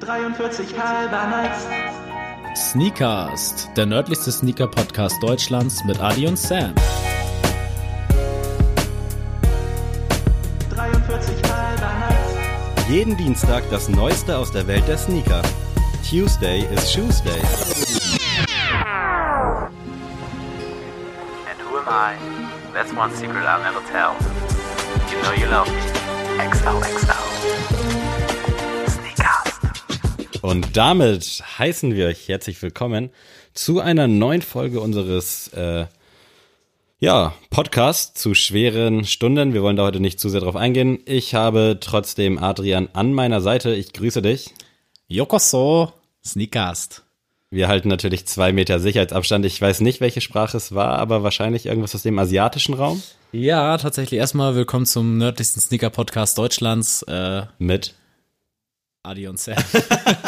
43 halber Nights. Sneakast, der nördlichste Sneaker-Podcast Deutschlands mit Adi und Sam. 43 halber Nights. Jeden Dienstag das Neueste aus der Welt der Sneaker. Tuesday is Shoesday. And who am I? That's one secret I'll never tell. You know you love me. XOXO. Und damit heißen wir euch herzlich willkommen zu einer neuen Folge unseres äh, ja, Podcasts zu schweren Stunden. Wir wollen da heute nicht zu sehr drauf eingehen. Ich habe trotzdem Adrian an meiner Seite. Ich grüße dich. Yokoso, Sneakast. Wir halten natürlich zwei Meter Sicherheitsabstand. Ich weiß nicht, welche Sprache es war, aber wahrscheinlich irgendwas aus dem asiatischen Raum. Ja, tatsächlich erstmal willkommen zum nördlichsten Sneaker-Podcast Deutschlands. Äh, Mit. Adi und Sam.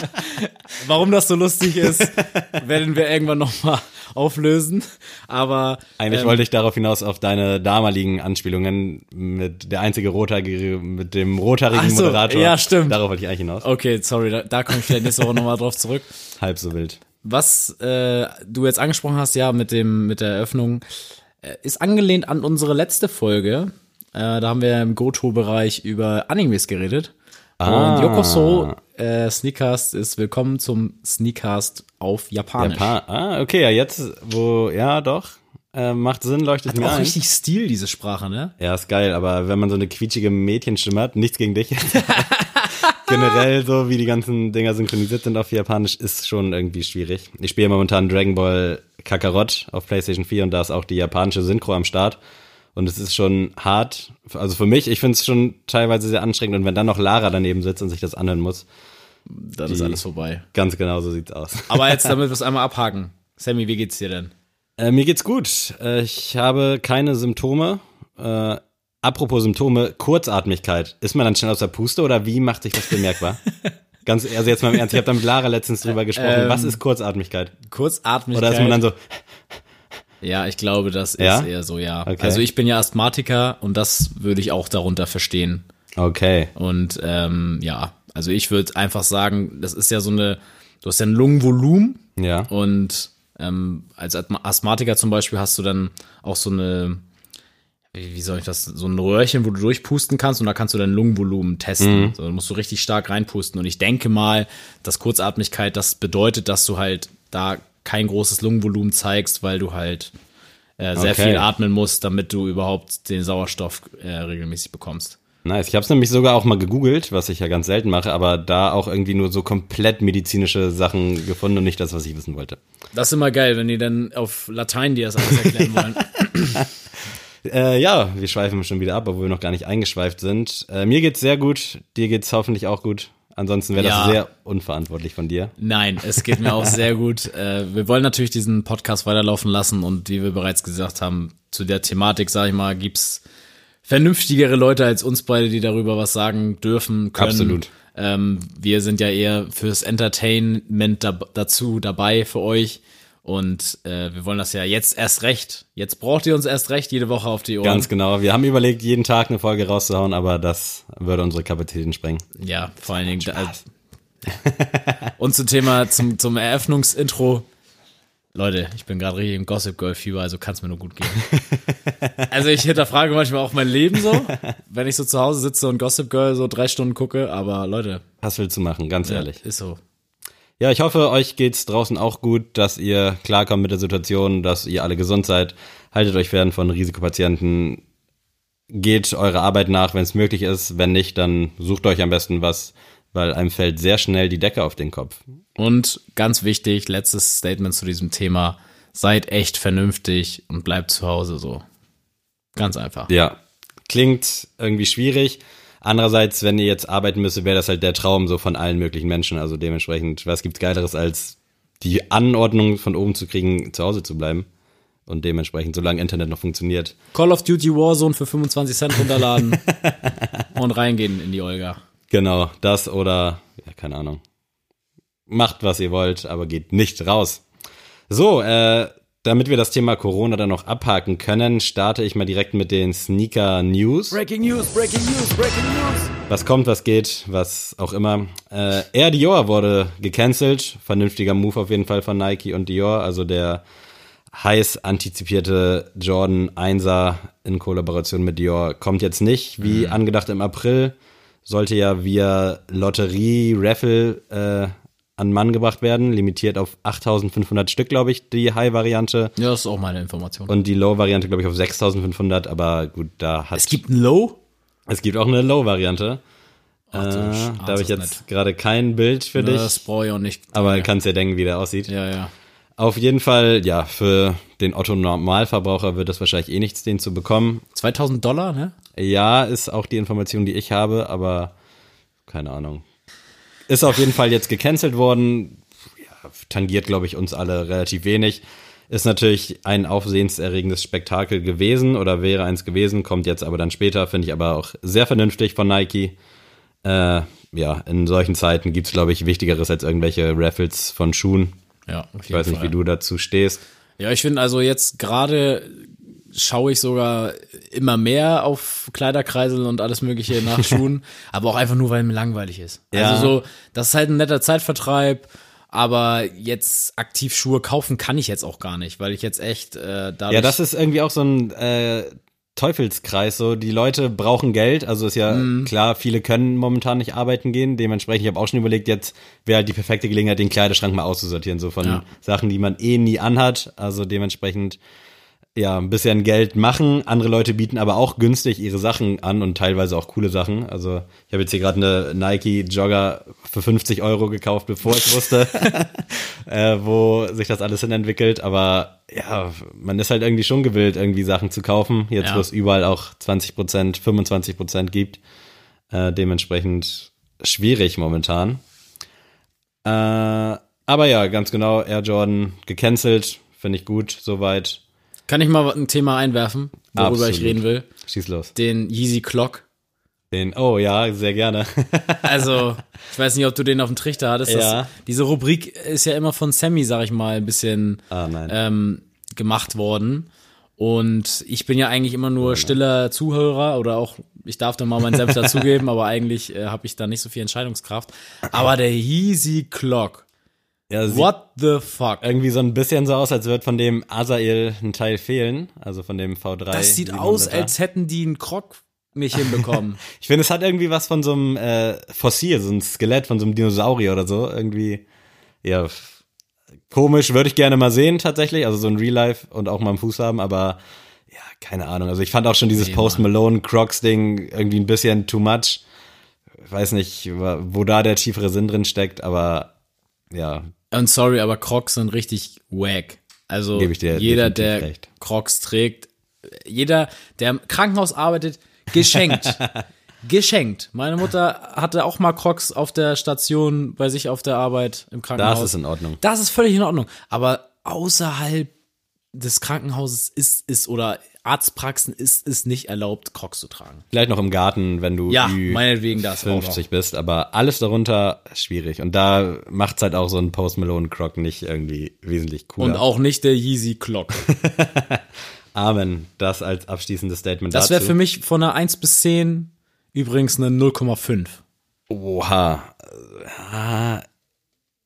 Warum das so lustig ist, werden wir irgendwann nochmal auflösen. Aber Eigentlich ähm, wollte ich darauf hinaus auf deine damaligen Anspielungen mit der einzige rothaarige, mit dem rothaarigen so, Moderator. ja, stimmt. Darauf wollte ich eigentlich hinaus. Okay, sorry, da, da komme ich vielleicht nächste Woche nochmal drauf zurück. Halb so wild. Was äh, du jetzt angesprochen hast, ja, mit dem mit der Eröffnung, äh, ist angelehnt an unsere letzte Folge. Äh, da haben wir im Goto-Bereich über Animes geredet. Ah. Und Yokoso äh, Sneakcast ist willkommen zum Sneakcast auf Japanisch. Japan. Ah, okay, ja, jetzt, wo, ja, doch. Äh, macht Sinn, leuchtet Hat mir auch ein. richtig Stil, diese Sprache, ne? Ja, ist geil, aber wenn man so eine quietschige Mädchenstimme hat, nichts gegen dich. Generell so, wie die ganzen Dinger synchronisiert sind auf Japanisch, ist schon irgendwie schwierig. Ich spiele momentan Dragon Ball Kakarot auf PlayStation 4 und da ist auch die japanische Synchro am Start. Und es ist schon hart. Also für mich, ich finde es schon teilweise sehr anstrengend. Und wenn dann noch Lara daneben sitzt und sich das anhören muss, Dann ist alles vorbei. ganz genau so sieht's aus. Aber jetzt, damit wir es einmal abhaken. Sammy, wie geht's dir denn? Äh, mir geht's gut. Äh, ich habe keine Symptome. Äh, apropos Symptome, Kurzatmigkeit. Ist man dann schnell aus der Puste oder wie macht sich das bemerkbar? Ganz, also jetzt mal im Ernst, ich habe da mit Lara letztens drüber gesprochen. Ähm, Was ist Kurzatmigkeit? Kurzatmigkeit. Oder ist man dann so, Ja, ich glaube, das ist Ja? eher so, ja. Okay. Also ich bin ja Asthmatiker und das würde ich auch darunter verstehen. okay, Und ähm, ja, also ich würde einfach sagen, das ist ja so eine, du hast ja ein Lungenvolumen ja. und ähm, als Asthma- Asthmatiker zum Beispiel hast du dann auch so eine, wie soll ich das, so ein Röhrchen, wo du durchpusten kannst und da kannst du dein Lungenvolumen testen. So, da musst du richtig stark reinpusten. Und ich denke mal, dass Kurzatmigkeit, das bedeutet, dass du halt da kein großes Lungenvolumen zeigst, weil du halt äh, sehr Okay. viel atmen musst, damit du überhaupt den Sauerstoff äh, regelmäßig bekommst. Nice. Ich habe es nämlich sogar auch mal gegoogelt, was ich ja ganz selten mache, aber da auch irgendwie nur so komplett medizinische Sachen gefunden und nicht das, was ich wissen wollte. Das ist immer geil, wenn die dann auf Latein dir das alles erklären wollen. Äh, ja, wir schweifen schon wieder ab, obwohl wir noch gar nicht eingeschweift sind. Äh, mir geht's sehr gut, dir geht's hoffentlich auch gut. Ansonsten wäre das Ja. sehr unverantwortlich von dir. Nein, es geht mir auch sehr gut. Äh, wir wollen natürlich diesen Podcast weiterlaufen lassen und wie wir bereits gesagt haben, zu der Thematik, sag ich mal, gibt's vernünftigere Leute als uns beide, die darüber was sagen dürfen, können. Absolut. Ähm, wir sind ja eher fürs Entertainment da, dazu dabei für euch. Und äh, wir wollen das ja jetzt erst recht. Jetzt braucht ihr uns erst recht jede Woche auf die Ohren. Ganz genau. Wir haben überlegt, jeden Tag eine Folge rauszuhauen, aber das würde unsere Kapazitäten sprengen. Ja, vor allen Dingen. Da, und zum Thema, zum, zum Eröffnungsintro. Leute, ich bin gerade richtig im Gossip Girl Fieber, also kann es mir nur gut gehen. also ich hinterfrage manchmal auch mein Leben so, wenn ich so zu Hause sitze und Gossip Girl so drei Stunden gucke, aber Leute, Was willst du machen, ganz ehrlich? ist so. Ja, ich hoffe, euch geht's draußen auch gut, dass ihr klarkommt mit der Situation, dass ihr alle gesund seid. Haltet euch fern von Risikopatienten. Geht eurer Arbeit nach, wenn es möglich ist. Wenn nicht, dann sucht euch am besten was, weil einem fällt sehr schnell die Decke auf den Kopf. Und ganz wichtig, letztes Statement zu diesem Thema. Seid echt vernünftig und bleibt zu Hause so. Ganz einfach. Ja, klingt irgendwie schwierig. Andererseits, wenn ihr jetzt arbeiten müsst, wäre das halt der Traum so von allen möglichen Menschen. Also dementsprechend, was gibt's Geileres, als die Anordnung von oben zu kriegen, zu Hause zu bleiben? Und dementsprechend, solange Internet noch funktioniert. Call of Duty Warzone für 25 Cent runterladen und reingehen in die Olga. Genau, das oder, ja, keine Ahnung. Macht, was ihr wollt, aber geht nicht raus. So, äh, damit wir das Thema Corona dann noch abhaken können, starte ich mal direkt mit den Sneaker News. Breaking News, Breaking News, Breaking News. Was kommt, was geht, was auch immer. Äh, Air Dior wurde gecancelt. Vernünftiger Move auf jeden Fall von Nike und Dior. Also der heiß antizipierte Jordan 1er in Kollaboration mit Dior kommt jetzt nicht, wie angedacht im April. Sollte ja via Lotterie, Raffle äh, an Mann gebracht werden. Limitiert auf 8500 Stück, glaube ich, die High-Variante. Ja, das ist auch meine Information. Und die Low-Variante, glaube ich, auf 6500. Aber gut, da hat es gibt ein Low? es gibt auch eine Low-Variante. Äh, da habe ich jetzt gerade kein Bild für nett. dich, Das brauche ich auch nicht. aber ja. kannst ja denken, wie der aussieht. ja, ja. Auf jeden Fall, ja, für den Otto-Normalverbraucher wird das wahrscheinlich eh nichts, den zu bekommen. 2000 Dollar, ne? Ja, ist auch die Information, die ich habe, aber keine Ahnung. Ist auf jeden Fall jetzt gecancelt worden. Ja, tangiert, glaube ich, uns alle relativ wenig. Ist natürlich ein aufsehenserregendes Spektakel gewesen oder wäre eins gewesen, kommt jetzt aber dann später, finde ich aber auch sehr vernünftig von Nike. Äh, ja, in solchen Zeiten gibt's glaube ich, Wichtigeres als irgendwelche Raffles von Schuhen. Ja, Ich weiß nicht, wie du dazu stehst. Ja, ich finde also jetzt gerade schaue ich sogar immer mehr auf Kleiderkreisel und alles mögliche nach Schuhen, aber auch einfach nur, weil mir langweilig ist. Ja. Also so, das ist halt ein netter Zeitvertreib, aber jetzt aktiv Schuhe kaufen kann ich jetzt auch gar nicht, weil ich jetzt echt äh, dadurch Ja, das ist irgendwie auch so ein äh, Teufelskreis. So, die Leute brauchen Geld. Also ist ja Mhm. klar, viele können momentan nicht arbeiten gehen. Dementsprechend, ich habe auch schon überlegt, jetzt wäre halt die perfekte Gelegenheit, den Kleiderschrank mal auszusortieren, so von Ja. Sachen, die man eh nie anhat. Also dementsprechend ja, ein bisschen Geld machen. Andere Leute bieten aber auch günstig ihre Sachen an und teilweise auch coole Sachen. Also ich habe jetzt hier gerade eine Nike Jogger für 50 Euro gekauft, bevor ich wusste, äh, wo sich das alles hin entwickelt. Aber ja, man ist halt irgendwie schon gewillt, irgendwie Sachen zu kaufen. Jetzt, Ja. wo es überall auch 20 Prozent, 25 Prozent gibt. Äh, dementsprechend schwierig momentan. Äh, aber ja, ganz genau, Air Jordan gecancelt. Finde ich gut, soweit. Kann ich mal ein Thema einwerfen, worüber ich Absolut. reden will? Schieß los. Den Yeezy Clock. Den, oh ja, sehr gerne. Also, ich weiß nicht, ob du den auf dem Trichter hattest. Das, Ja. Diese Rubrik ist ja immer von Sammy, sag ich mal, ein bisschen Ah, nein. ähm, gemacht worden. Und ich bin ja eigentlich immer nur stiller Zuhörer oder auch, ich darf da mal meinen Senf dazugeben, aber eigentlich äh, habe ich da nicht so viel Entscheidungskraft. Aber der Yeezy Clock, ja, what the fuck? irgendwie so ein bisschen so aus, als wird von dem Azael ein Teil fehlen. Also von dem V3. Das sieht aus, 700er. als hätten die einen Krog nicht hinbekommen. Ich finde, es hat irgendwie was von so einem äh, Fossil, so ein Skelett von so einem Dinosaurier oder so. Irgendwie, ja, komisch, würde ich gerne mal sehen tatsächlich. Also so ein Real Life und auch mal am Fuß haben, aber ja, keine Ahnung. Also ich fand auch schon dieses Nee, Post Malone Crocs Ding irgendwie ein bisschen too much. Ich weiß nicht, wo da der tiefere Sinn drin steckt, aber ja, Und sorry, aber Crocs sind richtig wack. Also jeder, der recht. Crocs trägt, jeder, der im Krankenhaus arbeitet, geschenkt. geschenkt. Meine Mutter hatte auch mal Crocs auf der Station bei sich auf der Arbeit im Krankenhaus. das ist in Ordnung. Das ist völlig in Ordnung. Aber außerhalb des Krankenhauses ist es oder Arztpraxen ist es nicht erlaubt, Crocs zu tragen. Vielleicht noch im Garten, wenn du Ja, meinetwegen das auch noch. 50 bist, aber alles darunter schwierig. Und da macht's halt auch so ein Post Malone Croc nicht irgendwie wesentlich cooler. Und auch nicht der Yeezy Clock. Amen. Das als abschließendes Statement Das wäre für mich von einer 1 bis 10 übrigens eine 0,5. Oha. Ah,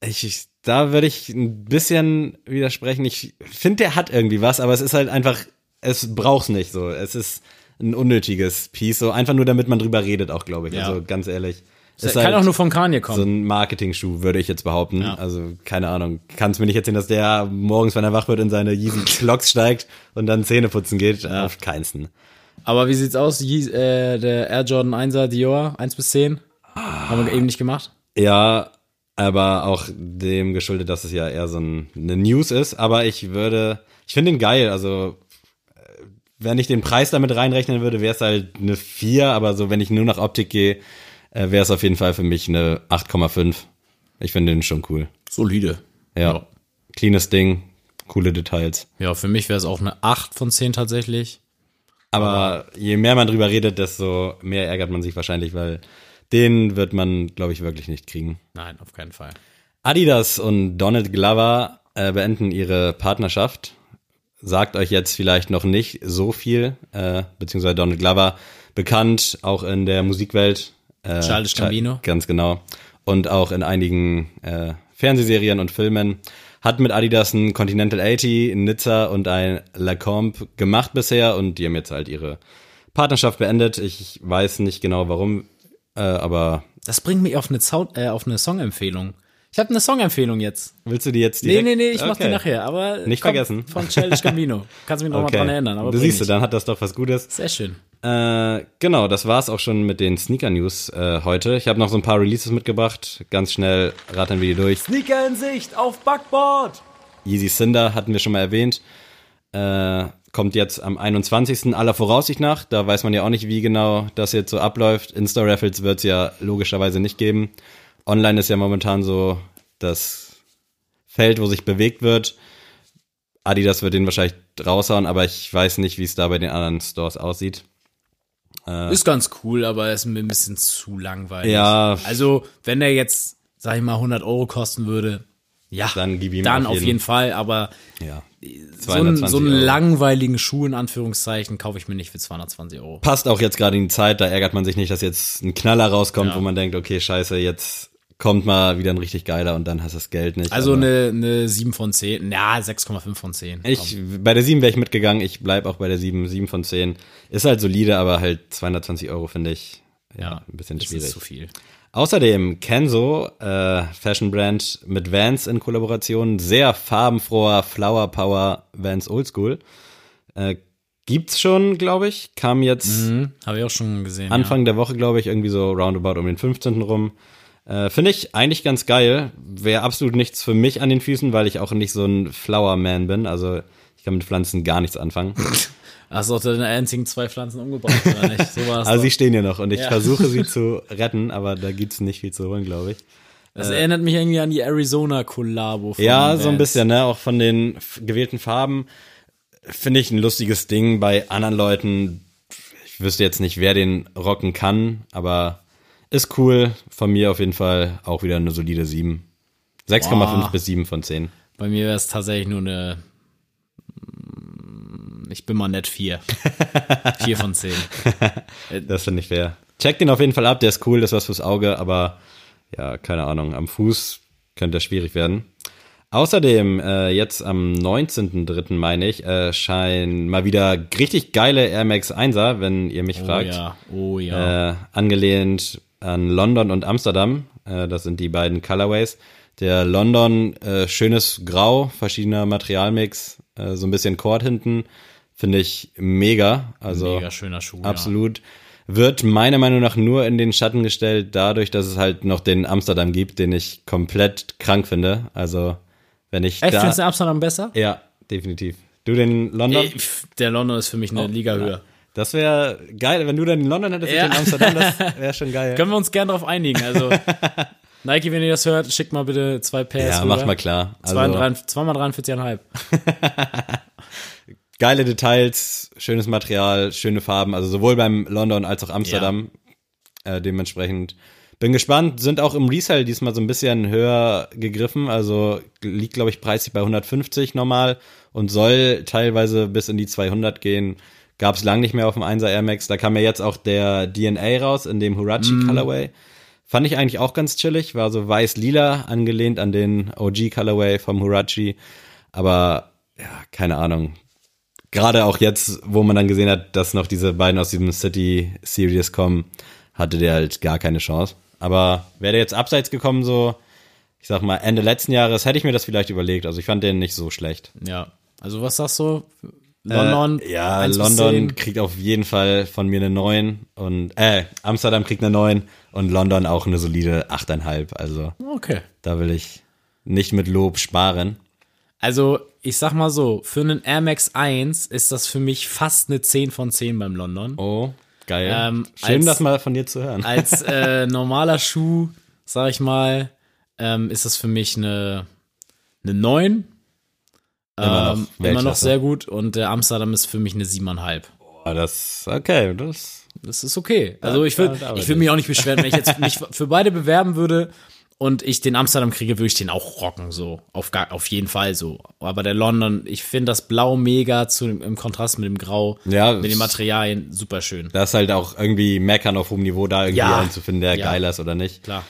Ich, ich, da würde ich ein bisschen widersprechen. Ich finde, der hat irgendwie was, aber es ist halt einfach, es braucht's nicht so. Es ist ein unnötiges Piece, so einfach nur, damit man drüber redet, auch glaube ich. Ja. Also ganz ehrlich. Ist kann halt auch nur von Kanye so kommen. ein Marketing-Schuh, würde ich jetzt behaupten. Ja. Also, keine Ahnung. Kannst mir nicht erzählen, dass der morgens, wenn er wach wird, in seine Yeezy Clocks steigt und dann Zähne putzen geht. Auf keinsten. Aber wie sieht's aus? Yeezy, äh, der Air Jordan 1er Dior, 1 bis 10? Haben wir eben nicht gemacht? Ja, aber auch dem geschuldet, dass es ja eher so ein, eine News ist. Aber ich würde, ich finde ihn geil. Also, wenn ich den Preis damit reinrechnen würde, wäre es halt eine 4. Aber so, wenn ich nur nach Optik gehe, äh, wäre es auf jeden Fall für mich eine 8,5. Ich finde den schon cool. Solide. Ja. Ja. Cleanes Ding, coole Details. Ja, für mich wäre es auch eine 8 von 10 tatsächlich. Aber je mehr man drüber redet, desto mehr ärgert man sich wahrscheinlich, weil den wird man, glaube ich, wirklich nicht kriegen. Nein, auf keinen Fall. Adidas und Donald Glover äh, beenden ihre Partnerschaft. Sagt euch jetzt vielleicht noch nicht so viel, äh, beziehungsweise Donald Glover bekannt auch in der Musikwelt Äh, Childish Gambino. Ganz genau. Und auch in einigen äh, Fernsehserien und Filmen. Hat mit Adidas ein Continental 80, ein Nizza und ein Lacombe gemacht bisher und die haben jetzt halt ihre Partnerschaft beendet. Ich weiß nicht genau warum, äh, aber Das bringt mich auf eine, Sound, äh, auf eine Songempfehlung. Ich habe eine Songempfehlung jetzt. willst du die jetzt Nee, direkt? nee, nee, ich mach Okay. die nachher. Aber Nicht komm, vergessen. Von Childish Gambino. Kannst mich noch Okay. mal dran erinnern. Aber du siehst du, ich. dann hat das doch was Gutes. Sehr schön. Äh, genau, das war's auch schon mit den Sneaker-News äh, heute. Ich habe noch so ein paar Releases mitgebracht. Ganz schnell rattern wir die durch. Sneaker in Sicht auf Backboard. Yeezy Cinder hatten wir schon mal erwähnt. Äh, kommt jetzt am 21. aller Voraussicht nach. Da weiß man ja auch nicht, wie genau das jetzt so abläuft. Insta-Raffles wird's ja logischerweise nicht geben. Online ist ja momentan so das Feld, wo sich bewegt wird. Adidas wird den wahrscheinlich raushauen, aber ich weiß nicht, wie es da bei den anderen Stores aussieht. Ist ganz cool, aber ist mir ein bisschen zu langweilig. Ja. Also, wenn der jetzt, sag ich mal, 100 Euro kosten würde, ja, Dann gib ihm dann auf auf jeden- jeden Fall, aber Ja. so einen, so einen langweiligen Schuh in Anführungszeichen kaufe ich mir nicht für 220 Euro. passt auch jetzt gerade in die Zeit, da ärgert man sich nicht, dass jetzt ein Knaller rauskommt, Ja. wo man denkt, okay, scheiße, jetzt kommt mal wieder ein richtig geiler und dann hast du das Geld nicht. Also eine, eine 7 von 10, ja, 6,5 von 10. ich, bei der 7 wäre ich mitgegangen, ich bleib auch bei der 7, 7 von 10. Ist halt solide, aber halt 220 Euro finde ich ja, ein bisschen schwierig. ist zu viel. Außerdem Kenzo, äh, Fashion Brand mit Vans in Kollaboration, sehr farbenfroher Flower Power Vans Oldschool. Äh, gibt's schon, glaube ich, kam jetzt Mhm, Habe ich auch schon gesehen. Anfang der Woche, glaube ich, irgendwie so roundabout um den 15. rum. Äh, Finde ich eigentlich ganz geil. Wäre absolut nichts für mich an den Füßen, weil ich auch nicht so ein Flower Man bin. Also ich kann mit Pflanzen gar nichts anfangen. Hast du auch deine einzigen zwei Pflanzen umgebracht, oder nicht? So war es Also sie stehen ja noch und ich Ja. versuche sie zu retten, aber da gibt's nicht viel zu holen, glaube ich. Das erinnert mich irgendwie an die Arizona-Kollabo. Ja, so ein bisschen, ne? Auch von den gewählten Farben. Finde ich ein lustiges Ding. Bei anderen Leuten, ich wüsste jetzt nicht, wer den rocken kann, aber ist cool. Von mir auf jeden Fall auch wieder eine solide 7. 6,5 Boah. bis 7 von 10. Bei mir wäre es tatsächlich nur eine. mm, Ich bin mal nett 4. 4 von 10. Das finde ich fair. Check den auf jeden Fall ab, der ist cool, das ist was fürs Auge, aber ja, keine Ahnung, am Fuß könnte das schwierig werden. Außerdem, äh, jetzt am 19.03. meine ich, erscheinen mal wieder richtig geile Air Max 1er, wenn ihr mich Oh fragt. ja, oh ja. äh, angelehnt an London und Amsterdam. Äh, das sind die beiden Colorways. Der London, äh, schönes Grau, verschiedener Materialmix, äh, so ein bisschen Cord hinten, finde ich mega. Also Mega schöner Schuh. absolut. Wird meiner Meinung nach nur in den Schatten gestellt, dadurch, dass es halt noch den Amsterdam gibt, den ich komplett krank finde. Also wenn ich Ja. Echt, da, findest du Amsterdam besser? ja, definitiv. Du den London? Pf, der London ist für mich eine Liga höher. Das wäre geil, wenn du dann in London hättest, Ja. ich in Amsterdam, das wäre schon geil. Können wir uns gern darauf einigen. Also, Nike, wenn ihr das hört, schickt mal bitte zwei Pairs. Ja, rüber. mach mal klar. Also, zweimal 43,5. geile Details, schönes Material, schöne Farben, also sowohl beim London als auch Amsterdam. Äh, dementsprechend bin gespannt, sind auch im Resale diesmal so ein bisschen höher gegriffen, also liegt glaube ich preislich bei 150 normal und soll teilweise bis in die 200 gehen. Gab es lang nicht mehr auf dem 1er Air Max, da kam ja jetzt auch der DNA raus in dem Hurachi Colorway. Fand ich eigentlich auch ganz chillig, war so weiß-lila angelehnt an den OG Colorway vom Hurachi, aber ja, keine Ahnung, gerade auch jetzt, wo man dann gesehen hat, dass noch diese beiden aus diesem City Series kommen, hatte der halt gar keine Chance. Aber wäre der jetzt abseits gekommen, so, ich sag mal, Ende letzten Jahres, hätte ich mir das vielleicht überlegt. Also ich fand den nicht so schlecht. Ja. Also, was sagst du? London? Äh, ja, 1 bis London 10? kriegt auf jeden Fall von mir eine 9 und, äh, Amsterdam kriegt eine 9 und London auch eine solide 8,5. Also Okay. da will ich nicht mit Lob sparen. Also, ich sag mal so, für einen Air Max 1 ist das für mich fast eine 10 von 10 beim London. Oh, geil. Ähm, Schön, als- das mal von dir zu hören. Als äh, normaler Schuh, sag ich mal, ähm, ist das für mich eine, eine 9. Immer noch Ähm, immer noch sehr gut. Und der Amsterdam ist für mich eine 7,5. Oh, das, okay, das Das ist okay. Also ich da ich will mich auch nicht beschweren, wenn ich jetzt mich für beide bewerben würde und ich den Amsterdam kriege, würde ich den auch rocken, so. Auf, gar, auf jeden Fall so. Aber der London, ich finde das Blau mega zu, im Kontrast mit dem Grau, Ja, mit den Materialien, super schön. Da ist halt auch irgendwie Meckern auf hohem Niveau da irgendwie Ja. einen zu finden, der Ja. geiler ist oder nicht. Klar.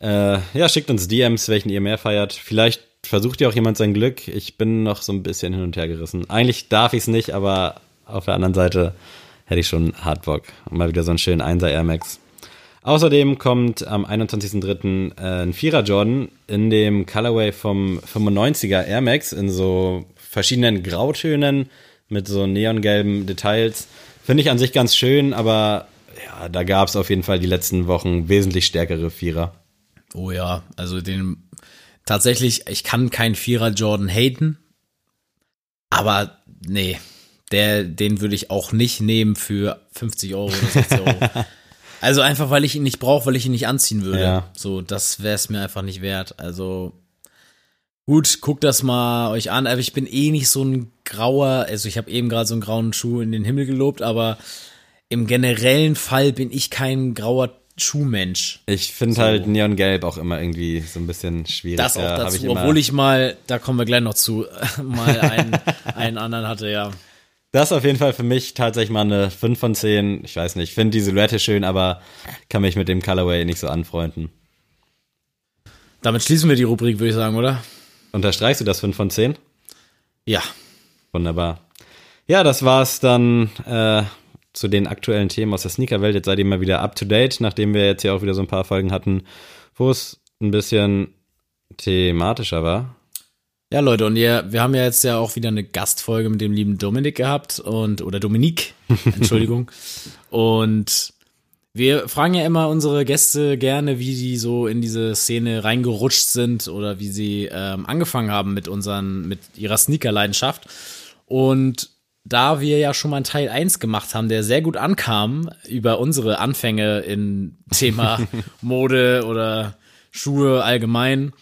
Äh, ja, schickt uns DMs, welchen ihr mehr feiert. Vielleicht versucht ja auch jemand sein Glück. Ich bin noch so ein bisschen hin und her gerissen. Eigentlich darf ich es nicht, aber auf der anderen Seite hätte ich schon hart Bock. Mal wieder so einen schönen 1er Air Max. Außerdem kommt am 21.03. äh, ein Vierer Jordan in dem Colorway vom 95er Air Max in so verschiedenen Grautönen mit so neongelben Details. Finde ich an sich ganz schön, aber ja, da gab es auf jeden Fall die letzten Wochen wesentlich stärkere Vierer. Oh ja, also den tatsächlich, ich kann keinen Vierer Jordan haten, aber nee, der, den würde ich auch nicht nehmen für 50 Euro oder 60 Euro. also einfach, weil ich ihn nicht brauche, weil ich ihn nicht anziehen würde. Ja. So, das wäre es mir einfach nicht wert. Also gut, guckt das mal euch an. Aber ich bin eh nicht so ein grauer, also ich habe eben gerade so einen grauen Schuh in den Himmel gelobt, aber im generellen Fall bin ich kein grauer Schuhmensch. Ich finde halt Neongelb auch immer irgendwie so ein bisschen schwierig. Das auch dazu, ich obwohl ich mal, da kommen wir gleich noch zu, mal einen, einen anderen hatte, ja. Das ist auf jeden Fall für mich tatsächlich mal eine 5 von 10. Ich weiß nicht, ich finde die Silhouette schön, aber kann mich mit dem Colorway nicht so anfreunden. Damit schließen wir die Rubrik, würde ich sagen, oder? Unterstreichst du das 5 von 10? Ja. Wunderbar. Ja, das war's dann äh, zu den aktuellen Themen aus der Sneakerwelt. Jetzt seid ihr mal wieder up to date, nachdem wir jetzt ja auch wieder so ein paar Folgen hatten, wo es ein bisschen thematischer war. Ja, Leute, und ihr, wir haben ja jetzt ja auch wieder eine Gastfolge mit dem lieben Dominik gehabt und, oder Dominik, Entschuldigung. und wir fragen ja immer unsere Gäste gerne, wie die so in diese Szene reingerutscht sind oder wie sie ähm, angefangen haben mit unseren, mit ihrer Sneaker-Leidenschaft. Und da wir ja schon mal einen Teil 1 gemacht haben, der sehr gut ankam über unsere Anfänge in Thema Mode oder Schuhe allgemein,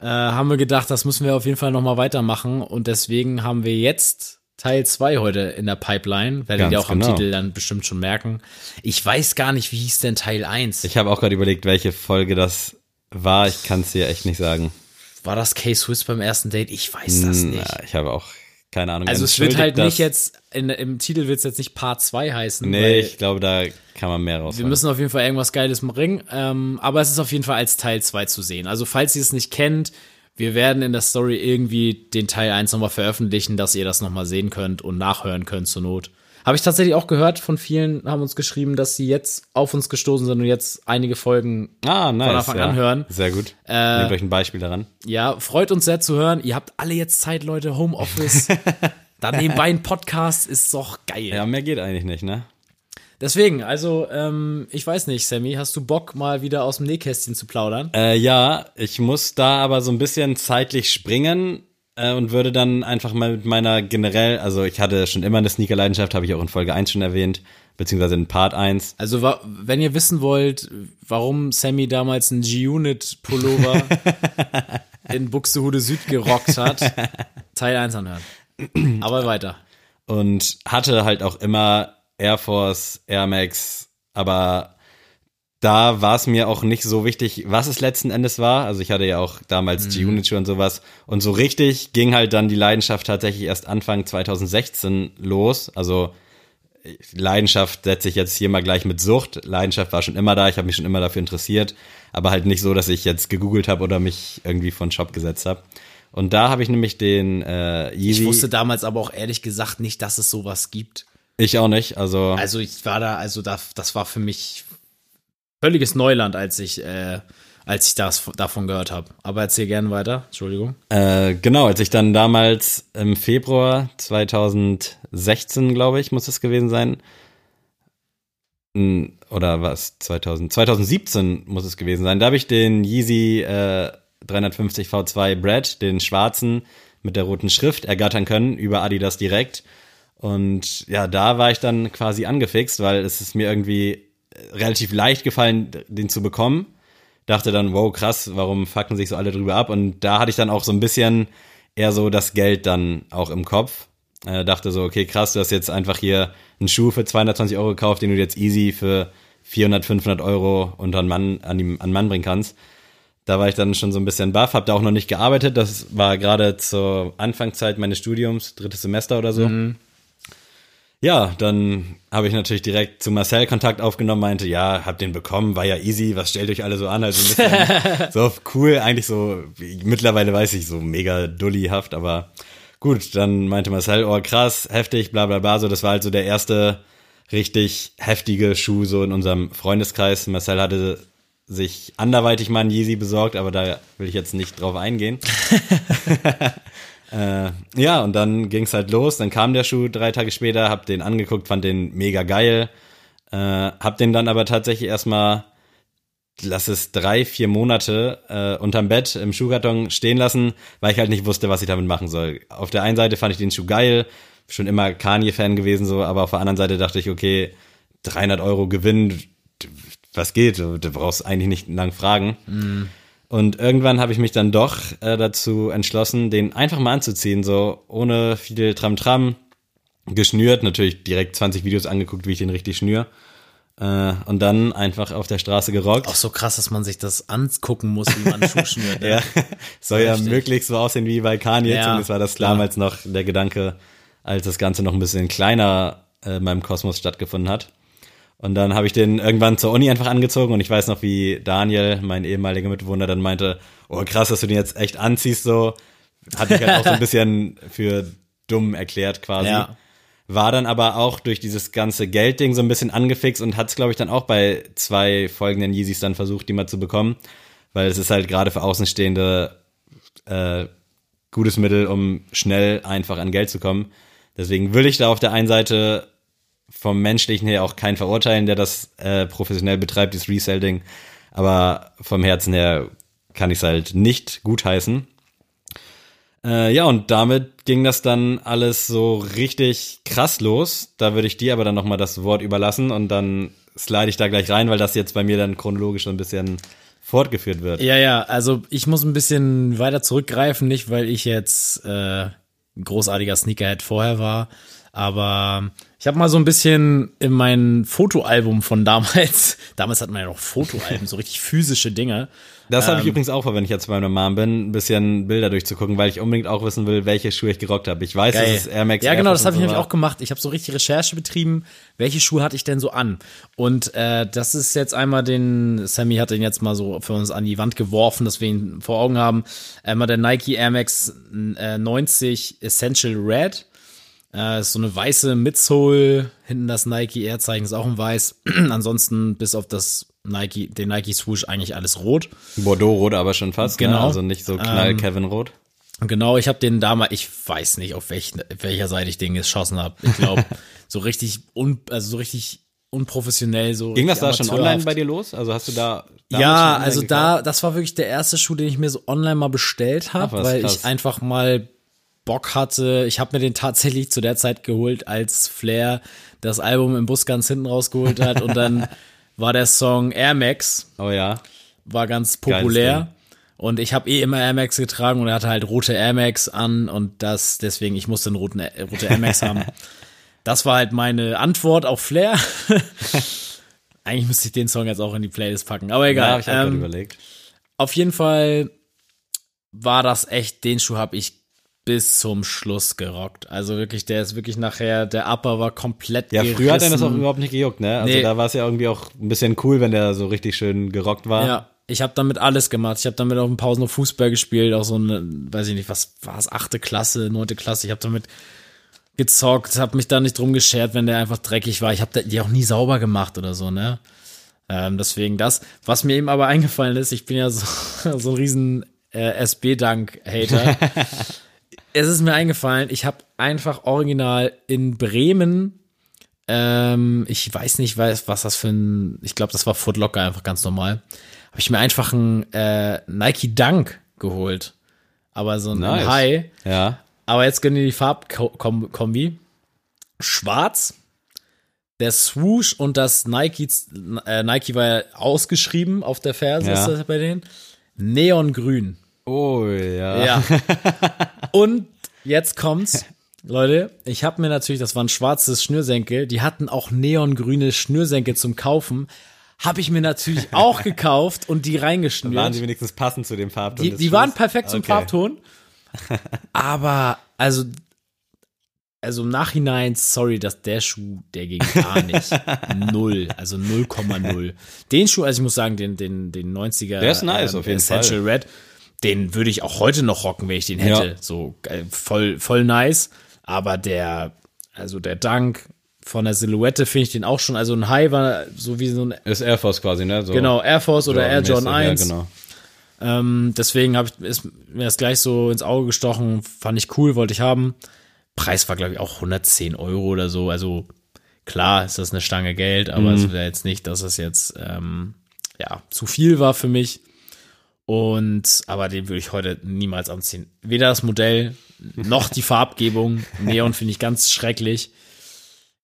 äh, haben wir gedacht, das müssen wir auf jeden Fall nochmal weitermachen. Und deswegen haben wir jetzt Teil 2 heute in der Pipeline. Werdet Ganz ihr auch am genau. Titel dann bestimmt schon merken. Ich weiß gar nicht, wie hieß denn Teil 1? Ich habe auch gerade überlegt, welche Folge das war. Ich kann es dir echt nicht sagen. War das K-Swiss beim ersten Date? Ich weiß das Hm, nicht. ja, ich habe auch keine Ahnung. Also es wird halt nicht jetzt, in, im Titel wird es jetzt nicht Part 2 heißen. Nee, ich glaube, da kann man mehr raus. wir müssen auf jeden Fall irgendwas Geiles bringen. Ähm, aber es ist auf jeden Fall als Teil 2 zu sehen. Also falls ihr es nicht kennt, wir werden in der Story irgendwie den Teil 1 nochmal veröffentlichen, dass ihr das nochmal sehen könnt und nachhören könnt zur Not. Habe ich tatsächlich auch gehört von vielen, haben uns geschrieben, dass sie jetzt auf uns gestoßen sind und jetzt einige Folgen ah, nice, von Anfang ja. an hören. Sehr gut. Äh, Nehmt euch ein Beispiel daran. Ja, freut uns sehr zu hören. Ihr habt alle jetzt Zeit, Leute, Homeoffice. Dann nebenbei ein Podcast ist doch geil. Ja, mehr geht eigentlich nicht, ne? Deswegen, also, ähm, ich weiß nicht, Sammy, hast du Bock, mal wieder aus dem Nähkästchen zu plaudern? Äh, ja, ich muss da aber so ein bisschen zeitlich springen äh, und würde dann einfach mal mit meiner generell, also ich hatte schon immer eine Sneaker-Leidenschaft, habe ich auch in Folge 1 schon erwähnt, beziehungsweise in Part 1. Also, wenn ihr wissen wollt, warum Sammy damals einen G-Unit-Pullover in Buxtehude Süd gerockt hat, Teil 1 anhören. Aber weiter. und hatte halt auch immer Air Force, Air Max, aber da war es mir auch nicht so wichtig, was es letzten Endes war. Also ich hatte ja auch damals G-Unit und sowas. Und so richtig ging halt dann die Leidenschaft tatsächlich erst Anfang 2016 los. Also Leidenschaft setze ich jetzt hier mal gleich mit Sucht. Leidenschaft war schon immer da, ich habe mich schon immer dafür interessiert, aber halt nicht so, dass ich jetzt gegoogelt habe oder mich irgendwie von Shop gesetzt habe. Und da habe ich nämlich den äh, Yeezy. Ich wusste damals aber auch ehrlich gesagt nicht, dass es sowas gibt. ich auch nicht, also Also ich war da, also da, das war für mich völliges Neuland, als ich, äh, als ich das davon gehört habe. Aber erzähl gerne weiter. Entschuldigung. Äh, genau, als ich dann damals im Februar 2016, glaube ich, muss es gewesen sein. N- Oder was? 2000, 2017 muss es gewesen sein. Da habe ich den Yeezy äh, 350 V2 Brad, den schwarzen mit der roten Schrift, ergattern können über Adidas direkt. Und ja, da war ich dann quasi angefixt, weil es ist mir irgendwie relativ leicht gefallen, den zu bekommen dachte dann, wow, krass, warum fucken sich so alle drüber ab? Und da hatte ich dann auch so ein bisschen eher so das Geld dann auch im Kopf. Äh, dachte so, okay, krass, du hast jetzt einfach hier einen Schuh für 220 Euro gekauft, den du jetzt easy für 400, 500 Euro unter einen Mann, an, die, an Mann bringen kannst. Da war ich dann schon so ein bisschen baff, habe da auch noch nicht gearbeitet. Das war gerade zur Anfangszeit meines Studiums, drittes Semester oder so. Ja, dann habe ich natürlich direkt zu Marcel Kontakt aufgenommen, meinte, ja, hab den bekommen, war ja easy, was stellt euch alle so an? Also so cool, eigentlich so, mittlerweile weiß ich, so mega dullyhaft, aber gut, dann meinte Marcel, oh krass, heftig, bla bla bla, so, das war halt so der erste richtig heftige Schuh so in unserem Freundeskreis. Marcel hatte sich anderweitig mal einen Yeezy besorgt, aber da will ich jetzt nicht drauf eingehen. Äh, ja, und dann ging's halt los. Dann kam der Schuh drei Tage später, hab den angeguckt, fand den mega geil. Äh, hab den dann aber tatsächlich erstmal, lass es drei, vier Monate äh, unterm Bett im Schuhkarton stehen lassen, weil ich halt nicht wusste, was ich damit machen soll. Auf der einen Seite fand ich den Schuh geil, schon immer Kanye-Fan gewesen, so, aber auf der anderen Seite dachte ich, okay, 300 Euro Gewinn, was geht? Du brauchst eigentlich nicht lang fragen. Und irgendwann habe ich mich dann doch äh, dazu entschlossen, den einfach mal anzuziehen, so ohne viel Tram-Tram, geschnürt, natürlich direkt 20 Videos angeguckt, wie ich den richtig schnür. Äh, und dann einfach auf der Straße gerockt. Auch so krass, dass man sich das angucken muss, wie man Schuh schnürt. ne? Ja, soll ja Richtig. möglichst so aussehen wie bei Kanye. Ja, Zumindest war das klar. damals noch der Gedanke, als das Ganze noch ein bisschen kleiner äh, in meinem Kosmos stattgefunden hat. Und dann habe ich den irgendwann zur Uni einfach angezogen und ich weiß noch, wie Daniel, mein ehemaliger Mitbewohner, dann meinte, oh krass, dass du den jetzt echt anziehst, so. Hat mich halt auch so ein bisschen für dumm erklärt quasi. Ja. War dann aber auch durch dieses ganze Geldding so ein bisschen angefixt und hat es, glaube ich, dann auch bei zwei folgenden Yeezys dann versucht, die mal zu bekommen. Weil es ist halt gerade für Außenstehende äh, gutes Mittel, um schnell einfach an Geld zu kommen. Deswegen will ich da auf der einen Seite vom menschlichen her auch keinen verurteilen, der das äh, professionell betreibt, dieses Reselling. Aber vom Herzen her kann ich es halt nicht gutheißen. Äh, ja, und damit ging das dann alles so richtig krass los. Da würde ich dir aber dann nochmal das Wort überlassen und dann slide ich da gleich rein, weil das jetzt bei mir dann chronologisch so ein bisschen fortgeführt wird. Ja, ja, also ich muss ein bisschen weiter zurückgreifen, nicht weil ich jetzt äh, ein großartiger Sneakerhead vorher war, aber ich habe mal so ein bisschen in mein Fotoalbum von damals, damals hat man ja noch Fotoalben, so richtig physische Dinge. Das habe ich Ähm, übrigens auch, wenn ich jetzt bei meiner Mom bin, ein bisschen Bilder durchzugucken, weil ich unbedingt auch wissen will, welche Schuhe ich gerockt habe. Ich weiß, Geil. dass es Air Max ja, genau, das habe ich nämlich auch gemacht. Ich habe so richtig Recherche betrieben, welche Schuhe hatte ich denn so an. Und äh, das ist jetzt einmal den, Sammy hat den jetzt mal so für uns an die Wand geworfen, dass wir ihn vor Augen haben. Einmal der Nike Air Max äh, 90 Essential Red. Äh, ist so eine weiße Midsole, hinten das Nike Air Zeichen ist auch in weiß. Ansonsten bis auf das Nike, den Nike Swoosh eigentlich alles rot. Bordeaux-Rot aber schon fast, Genau. ne? also nicht so knall Ähm, Kevin Rot. Genau, ich habe den damals, ich weiß nicht, auf welchen, welcher Seite ich den geschossen habe. Ich glaube, so richtig un, also so richtig unprofessionell so. Ging das da schon online bei dir los? Also hast du da Ja, also gekauft? da, das war wirklich der erste Schuh, den ich mir so online mal bestellt habe, weil krass. ich einfach mal Bock hatte. Ich habe mir den tatsächlich zu der Zeit geholt, als Flair das Album im Bus ganz hinten rausgeholt hat und dann war der Song Air Max Oh ja. war ganz populär. Und ich habe eh immer Air Max getragen und er hatte halt rote Air Max an und das, deswegen, ich musste eine roten, rote Air Max haben. Das war halt meine Antwort auf Flair. Eigentlich müsste ich den Song jetzt auch in die Playlist packen, aber Ja, egal. hab ich ähm, überlegt. auf jeden Fall war das echt, den Schuh habe ich bis zum Schluss gerockt. Also wirklich, der ist wirklich nachher, der Upper war komplett Ja, früher hat er das auch gerissen. überhaupt nicht gejuckt, ne? Also Nee. da war es ja irgendwie auch ein bisschen cool, wenn der so richtig schön gerockt war. Ja, ich habe damit alles gemacht. Ich habe damit auf dem Pausen noch Fußball gespielt, auch so eine, weiß ich nicht, was war es, achte Klasse, neunte Klasse. Ich habe damit gezockt, habe mich da nicht drum geschert, wenn der einfach dreckig war. Ich habe die auch nie sauber gemacht oder so, ne? Ähm, deswegen das, was mir eben aber eingefallen ist, ich bin ja so, so ein riesen äh, SB-Dank-Hater. es ist mir eingefallen, ich habe einfach original in Bremen ähm, ich weiß nicht, weiß, was das für ein, ich glaube, das war Footlocker einfach ganz normal. Habe ich mir einfach ein äh, Nike Dunk geholt. Aber so ein Nice. High. Ja. Aber jetzt gönnen die die Farbkombi. Schwarz. Der Swoosh und das Nike, äh, Nike war ja ausgeschrieben auf der Ferse, Ja. ist das bei denen. Neongrün. Oh ja. Ja. Und jetzt kommt's. Leute, ich habe mir natürlich, das waren schwarzes Schnürsenkel, die hatten auch neongrüne Schnürsenkel zum Kaufen. habe ich mir natürlich auch gekauft und die Waren sie reingeschnürt. wenigstens passend zu dem Farbton Die, die waren perfekt zum Okay. Farbton. Aber, also, also im Nachhinein, sorry, dass der Schuh, der ging gar nicht. Null, also 0,0. Den Schuh, also ich muss sagen, den, den, den 90er Der ist nice, ähm, auf jeden Essential Red, den würde ich auch heute noch rocken, wenn ich den hätte. Ja. So geil, voll, voll nice. Aber der, also der Dank von der Silhouette finde ich den auch schon, also ein High war so wie so ein, Ist Air Force quasi, ne? So genau, Air Force oder Air Jordan Jordan-mäßig, 1. Ja, genau. Ähm, deswegen hab ich, ist mir das gleich so ins Auge gestochen, fand ich cool, wollte ich haben. Preis war, glaube ich, auch 110 Euro oder so. Also klar ist das eine Stange Geld, aber es wäre jetzt nicht, dass es jetzt ähm, ja zu viel war für mich. Und aber den würde ich heute niemals anziehen. Weder das Modell noch die Farbgebung. Neon finde ich ganz schrecklich.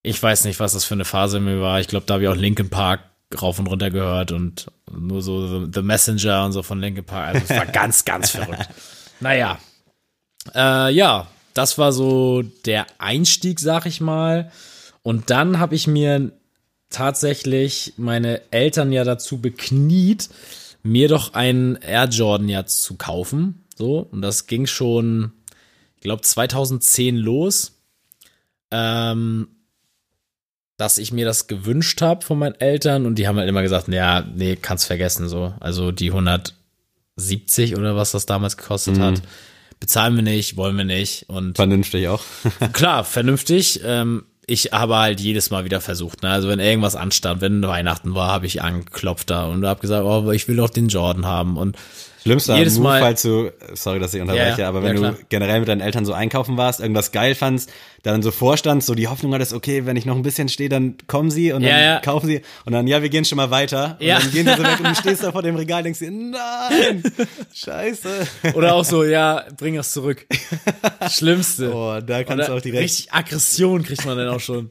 Ich weiß nicht, was das für eine Phase in mir war. Ich glaube, da habe ich auch Linkin Park rauf und runter gehört und nur so The, The Messenger und so von Linkin Park. Also es war ganz, ganz verrückt. Naja. Äh, ja, das war so der Einstieg, sag ich mal. Und dann habe ich mir tatsächlich meine Eltern ja dazu bekniet, mir doch einen Air Jordan ja zu kaufen. So, und das ging schon, ich glaube, 2010 los. Ähm, dass ich mir das gewünscht habe von meinen Eltern und die haben halt immer gesagt, ja, nee, kannst vergessen so. Also die 170 oder was das damals gekostet hat, bezahlen wir nicht, wollen wir nicht und Vernünftig auch. klar, vernünftig. Ähm, ich habe halt jedes Mal wieder versucht. Ne? Also wenn irgendwas anstand, wenn Weihnachten war, habe ich angeklopft da und habe gesagt, oh, ich will doch den Jordan haben und Schlimmster Jedes Move, Mal- falls du, sorry, dass ich unterbreche, Ja, aber wenn Ja, du generell mit deinen Eltern so einkaufen warst, irgendwas geil fandst, dann so vorstandst, so die Hoffnung hattest, okay, wenn ich noch ein bisschen stehe, dann kommen sie und dann Ja, ja. kaufen sie und dann, ja, wir gehen schon mal weiter. Und dann gehen sie so weg und du stehst da vor dem Regal und denkst dir, nein, scheiße. oder auch so, ja, bring das zurück. Schlimmste. Oh, da kannst du auch direkt. Richtig Aggression kriegt man dann auch schon.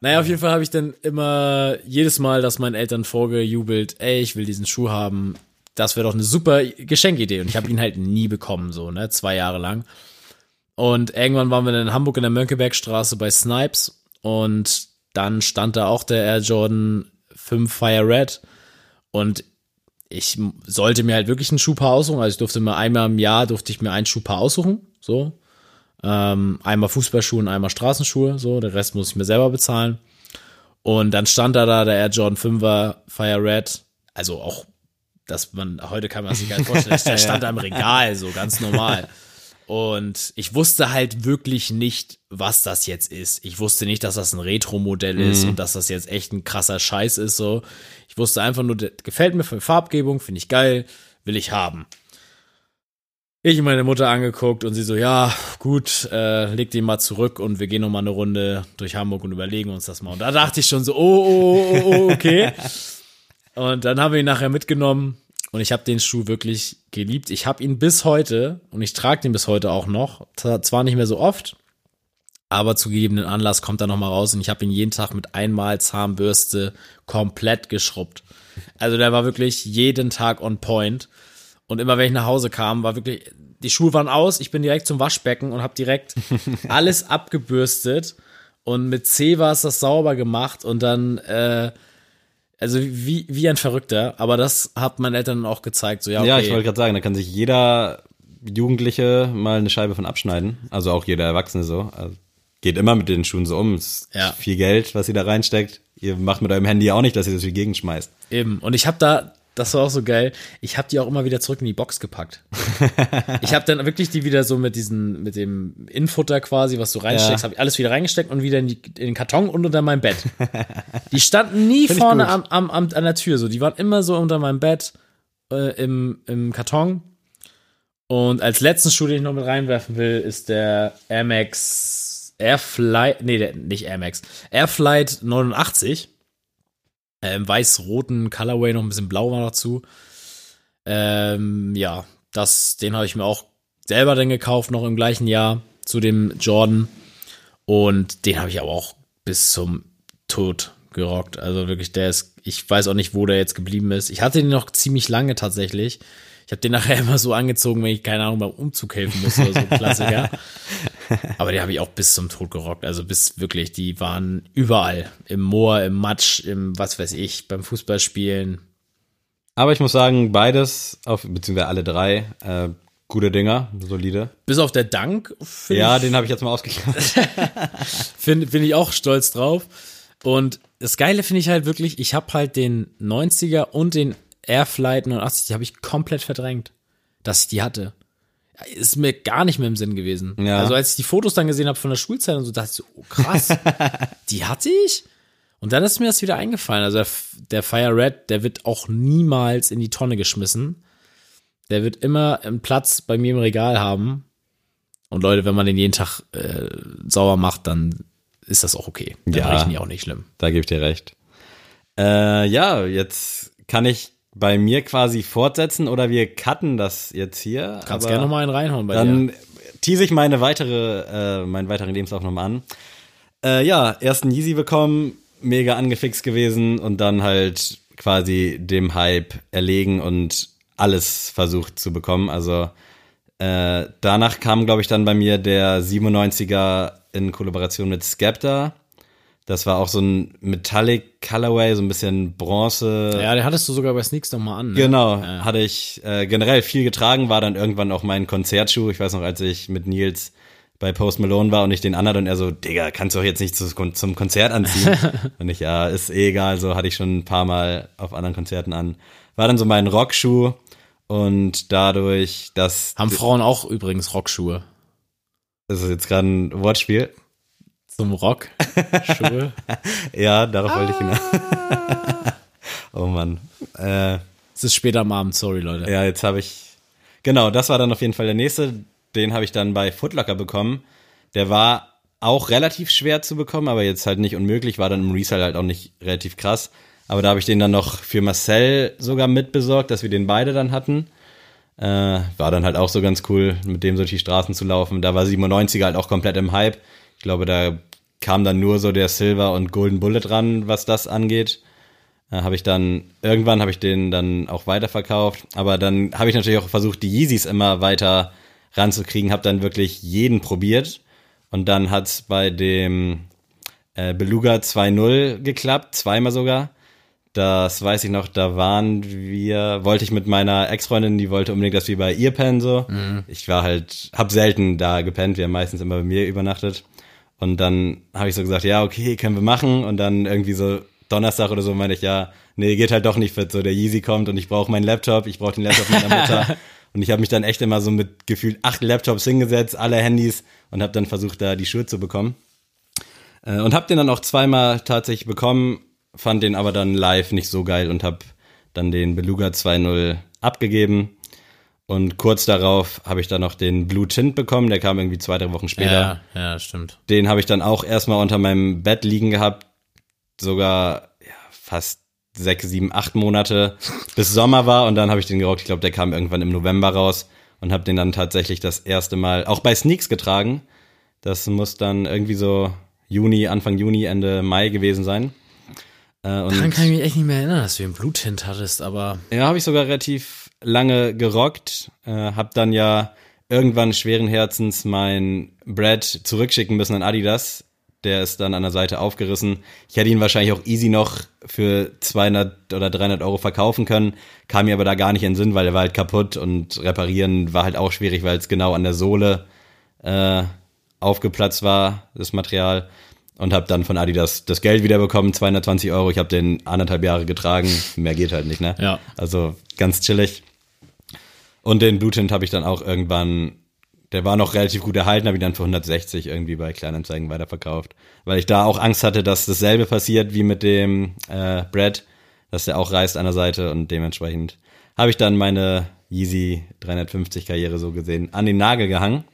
Naja, auf jeden Fall habe ich dann immer jedes Mal, dass meinen Eltern vorgejubelt, ey, ich will diesen Schuh haben. Das wäre doch eine super Geschenkidee. Und ich habe ihn halt nie bekommen, so, ne, zwei Jahre lang. Und irgendwann waren wir in Hamburg in der Mönckebergstraße bei Snipes und dann stand da auch der Air Jordan 5 Fire Red und ich sollte mir halt wirklich einen Schuhpaar aussuchen. Also ich durfte mir einmal im Jahr durfte ich mir ein Schuhpaar aussuchen, so. Ähm, einmal Fußballschuhe und einmal Straßenschuhe, so. Der Rest muss ich mir selber bezahlen. Und dann stand da da der Air Jordan 5er Fire Red, also auch, dass man, heute kann man sich gar nicht vorstellen, der stand da im Regal, so ganz normal. Und ich wusste halt wirklich nicht, was das jetzt ist. Ich wusste nicht, dass das ein Retro-Modell ist und dass das jetzt echt ein krasser Scheiß ist. So, ich wusste einfach nur, das gefällt mir für Farbgebung, finde ich geil, will ich haben. Ich meine Mutter angeguckt und sie so, ja, gut, äh, leg den mal zurück und wir gehen noch mal eine Runde durch Hamburg und überlegen uns das mal. Und da dachte ich schon so, oh, oh, oh, oh okay. und dann haben wir ihn nachher mitgenommen und ich habe den Schuh wirklich geliebt. Ich habe ihn bis heute und ich trage den bis heute auch noch. Zwar nicht mehr so oft, aber zu gegebenen Anlass kommt er noch mal raus und ich habe ihn jeden Tag mit einmal Zahnbürste komplett geschrubbt. Also der war wirklich jeden Tag on point. Und immer wenn ich nach Hause kam, war wirklich, die Schuhe waren aus, ich bin direkt zum Waschbecken und habe direkt alles abgebürstet. Und mit C war es das sauber gemacht und dann, äh, also wie, wie ein Verrückter. Aber das hat meinen Eltern auch gezeigt. So, ja, okay. Ja, ich wollte gerade sagen, da kann sich jeder Jugendliche mal eine Scheibe von abschneiden. Also auch jeder Erwachsene so. Also geht immer mit den Schuhen so um. Es ist Ja. viel Geld, was ihr da reinsteckt. Ihr macht mit eurem Handy auch nicht, dass ihr das viel gegenschmeißt. Eben. Und ich habe da, das war auch so geil, ich habe die auch immer wieder zurück in die Box gepackt. ich habe dann wirklich die wieder so mit diesen, mit dem Infutter quasi, was du reinsteckst, Ja. habe ich alles wieder reingesteckt und wieder in, die, in den Karton und unter meinem Bett. Die standen nie Find vorne am, am, am, an der Tür, so. Die waren immer so unter meinem Bett äh, im, im Karton. Und als letzten Schuh, den ich noch mit reinwerfen will, ist der Air Max Airflight, nee, der, nicht Air Max, Airflight 89. Äh, Im weiß-roten Colorway, noch ein bisschen blau war dazu. Ähm, ja, das, den habe ich mir auch selber dann gekauft, noch im gleichen Jahr zu dem Jordan. Und den habe ich aber auch bis zum Tod gerockt. Also wirklich, der ist, ich weiß auch nicht, wo der jetzt geblieben ist. Ich hatte den noch ziemlich lange tatsächlich. Ich habe den nachher immer so angezogen, wenn ich, keine Ahnung, beim Umzug helfen musste oder so, Klassiker. Aber die habe ich auch bis zum Tod gerockt. Also bis wirklich, die waren überall. Im Moor, im Matsch, im was weiß ich, beim Fußballspielen. Aber ich muss sagen, beides, auf, beziehungsweise alle drei, äh, gute Dinger, solide. Bis auf der Dank, finde Ja, den habe ich jetzt mal ausgeklammert. find, bin ich auch stolz drauf. Und das Geile finde ich halt wirklich, ich habe halt den 90er und den Airflight 89, die habe ich komplett verdrängt, dass ich die hatte. Ist mir gar nicht mehr im Sinn gewesen. Ja. Also als ich die Fotos dann gesehen habe von der Schulzeit und so, dachte ich so, oh krass, die hatte ich? Und dann ist mir das wieder eingefallen. Also der, der Fire Red, der wird auch niemals in die Tonne geschmissen. Der wird immer einen Platz bei mir im Regal haben. Und Leute, wenn man den jeden Tag äh, sauer macht, dann ist das auch okay. Dann Ja. riechen die auch nicht schlimm. Da gebe ich dir recht. Äh, ja, jetzt kann ich bei mir quasi fortsetzen oder wir cutten das jetzt hier. Kannst gerne noch mal einen reinhauen bei Dann dir. tease ich meine weitere, äh, meinen weiteren Lebenslauf nochmal an. Äh, ja, ersten Yeezy bekommen, mega angefixt gewesen und dann halt quasi dem Hype erlegen und alles versucht zu bekommen. Also äh, danach kam, glaube ich, dann bei mir der 97er in Kollaboration mit Skepta. Das war auch so ein Metallic Colorway, so ein bisschen Bronze. Ja, der hattest du sogar bei Sneaks noch mal an. Ne? Genau, Ja. hatte ich äh, generell viel getragen, war dann irgendwann auch mein Konzertschuh. Ich weiß noch, als ich mit Nils bei Post Malone war und ich den anhatte und er so, Digga, kannst du doch jetzt nicht zu, zum Konzert anziehen. und ich, ja, ist eh egal, so hatte ich schon ein paar Mal auf anderen Konzerten an. War dann so mein Rockschuh und dadurch, dass, Haben Frauen auch übrigens Rockschuhe. das ist jetzt gerade ein Wortspiel, Zum Rock. Schuhe. ja, darauf wollte ich hinaus. oh Mann. Äh, Es ist später am Abend, sorry Leute. Ja, jetzt habe ich. Genau, das war dann auf jeden Fall der nächste. Den habe ich dann bei Footlocker bekommen. Der war auch relativ schwer zu bekommen, aber jetzt halt nicht unmöglich. War dann im Resale halt auch nicht relativ krass. Aber da habe ich den dann noch für Marcel sogar mitbesorgt, dass wir den beide dann hatten. Äh, war dann halt auch so ganz cool, mit dem so durch die Straßen zu laufen. Da war 97er halt auch komplett im Hype. Ich glaube, da kam dann nur so der Silver und Golden Bullet ran, was das angeht. Äh, habe ich dann, irgendwann habe ich den dann auch weiterverkauft. Aber dann habe ich natürlich auch versucht, die Yeezys immer weiter ranzukriegen, habe dann wirklich jeden probiert. Und dann hat's bei dem äh, Beluga 2.0 geklappt, zweimal sogar. Das weiß ich noch, da waren wir, wollte ich mit meiner Ex-Freundin, die wollte unbedingt, dass wir bei ihr pennen so. Ich war halt, hab selten da gepennt, wir haben meistens immer bei mir übernachtet. Und dann habe ich so gesagt, ja, okay, können wir machen. Und dann irgendwie so Donnerstag oder so meinte ich, ja, nee, geht halt doch nicht fit. So, der Yeezy kommt und ich brauche meinen Laptop, ich brauche den Laptop meiner Mutter. und ich habe mich dann echt immer so mit gefühlt acht Laptops hingesetzt, alle Handys und habe dann versucht, da die Schuhe zu bekommen. Äh, und habe den dann auch zweimal tatsächlich bekommen, fand den aber dann live nicht so geil und habe dann den Beluga 2.0 abgegeben. Und kurz darauf habe ich dann noch den Blue Tint bekommen, der kam irgendwie zwei, drei Wochen später. Ja, ja, stimmt. Den habe ich dann auch erstmal unter meinem Bett liegen gehabt, sogar ja, fast sechs, sieben, acht Monate, bis Sommer war und dann habe ich den gerockt. Ich glaube, der kam irgendwann im November raus und habe den dann tatsächlich das erste Mal auch bei Sneaks getragen. Das muss dann irgendwie so Juni, Anfang Juni, Ende Mai gewesen sein. Äh, Daran kann ich mich echt nicht mehr erinnern, dass du einen Bluttint hattest, aber ja, habe ich sogar relativ lange gerockt. Äh, hab dann ja irgendwann schweren Herzens mein Brad zurückschicken müssen an Adidas. Der ist dann an der Seite aufgerissen. Ich hätte ihn wahrscheinlich auch easy noch für 200 oder 300 Euro verkaufen können. Kam mir aber da gar nicht in den Sinn, weil er war halt kaputt und reparieren war halt auch schwierig, weil es genau an der Sohle äh, aufgeplatzt war, das Material. Und habe dann von Adidas das Geld wiederbekommen, 220 Euro. Ich habe den anderthalb Jahre getragen. Mehr geht halt nicht, ne? Ja. Also ganz chillig. Und den Blue Tint habe ich dann auch irgendwann, der war noch relativ gut erhalten, habe ich dann für 160 irgendwie bei Kleinanzeigen weiterverkauft. Weil ich da auch Angst hatte, dass dasselbe passiert wie mit dem äh, Brad, dass der auch reißt an der Seite und dementsprechend habe ich dann meine Yeezy 350 Karriere so gesehen an den Nagel gehangen.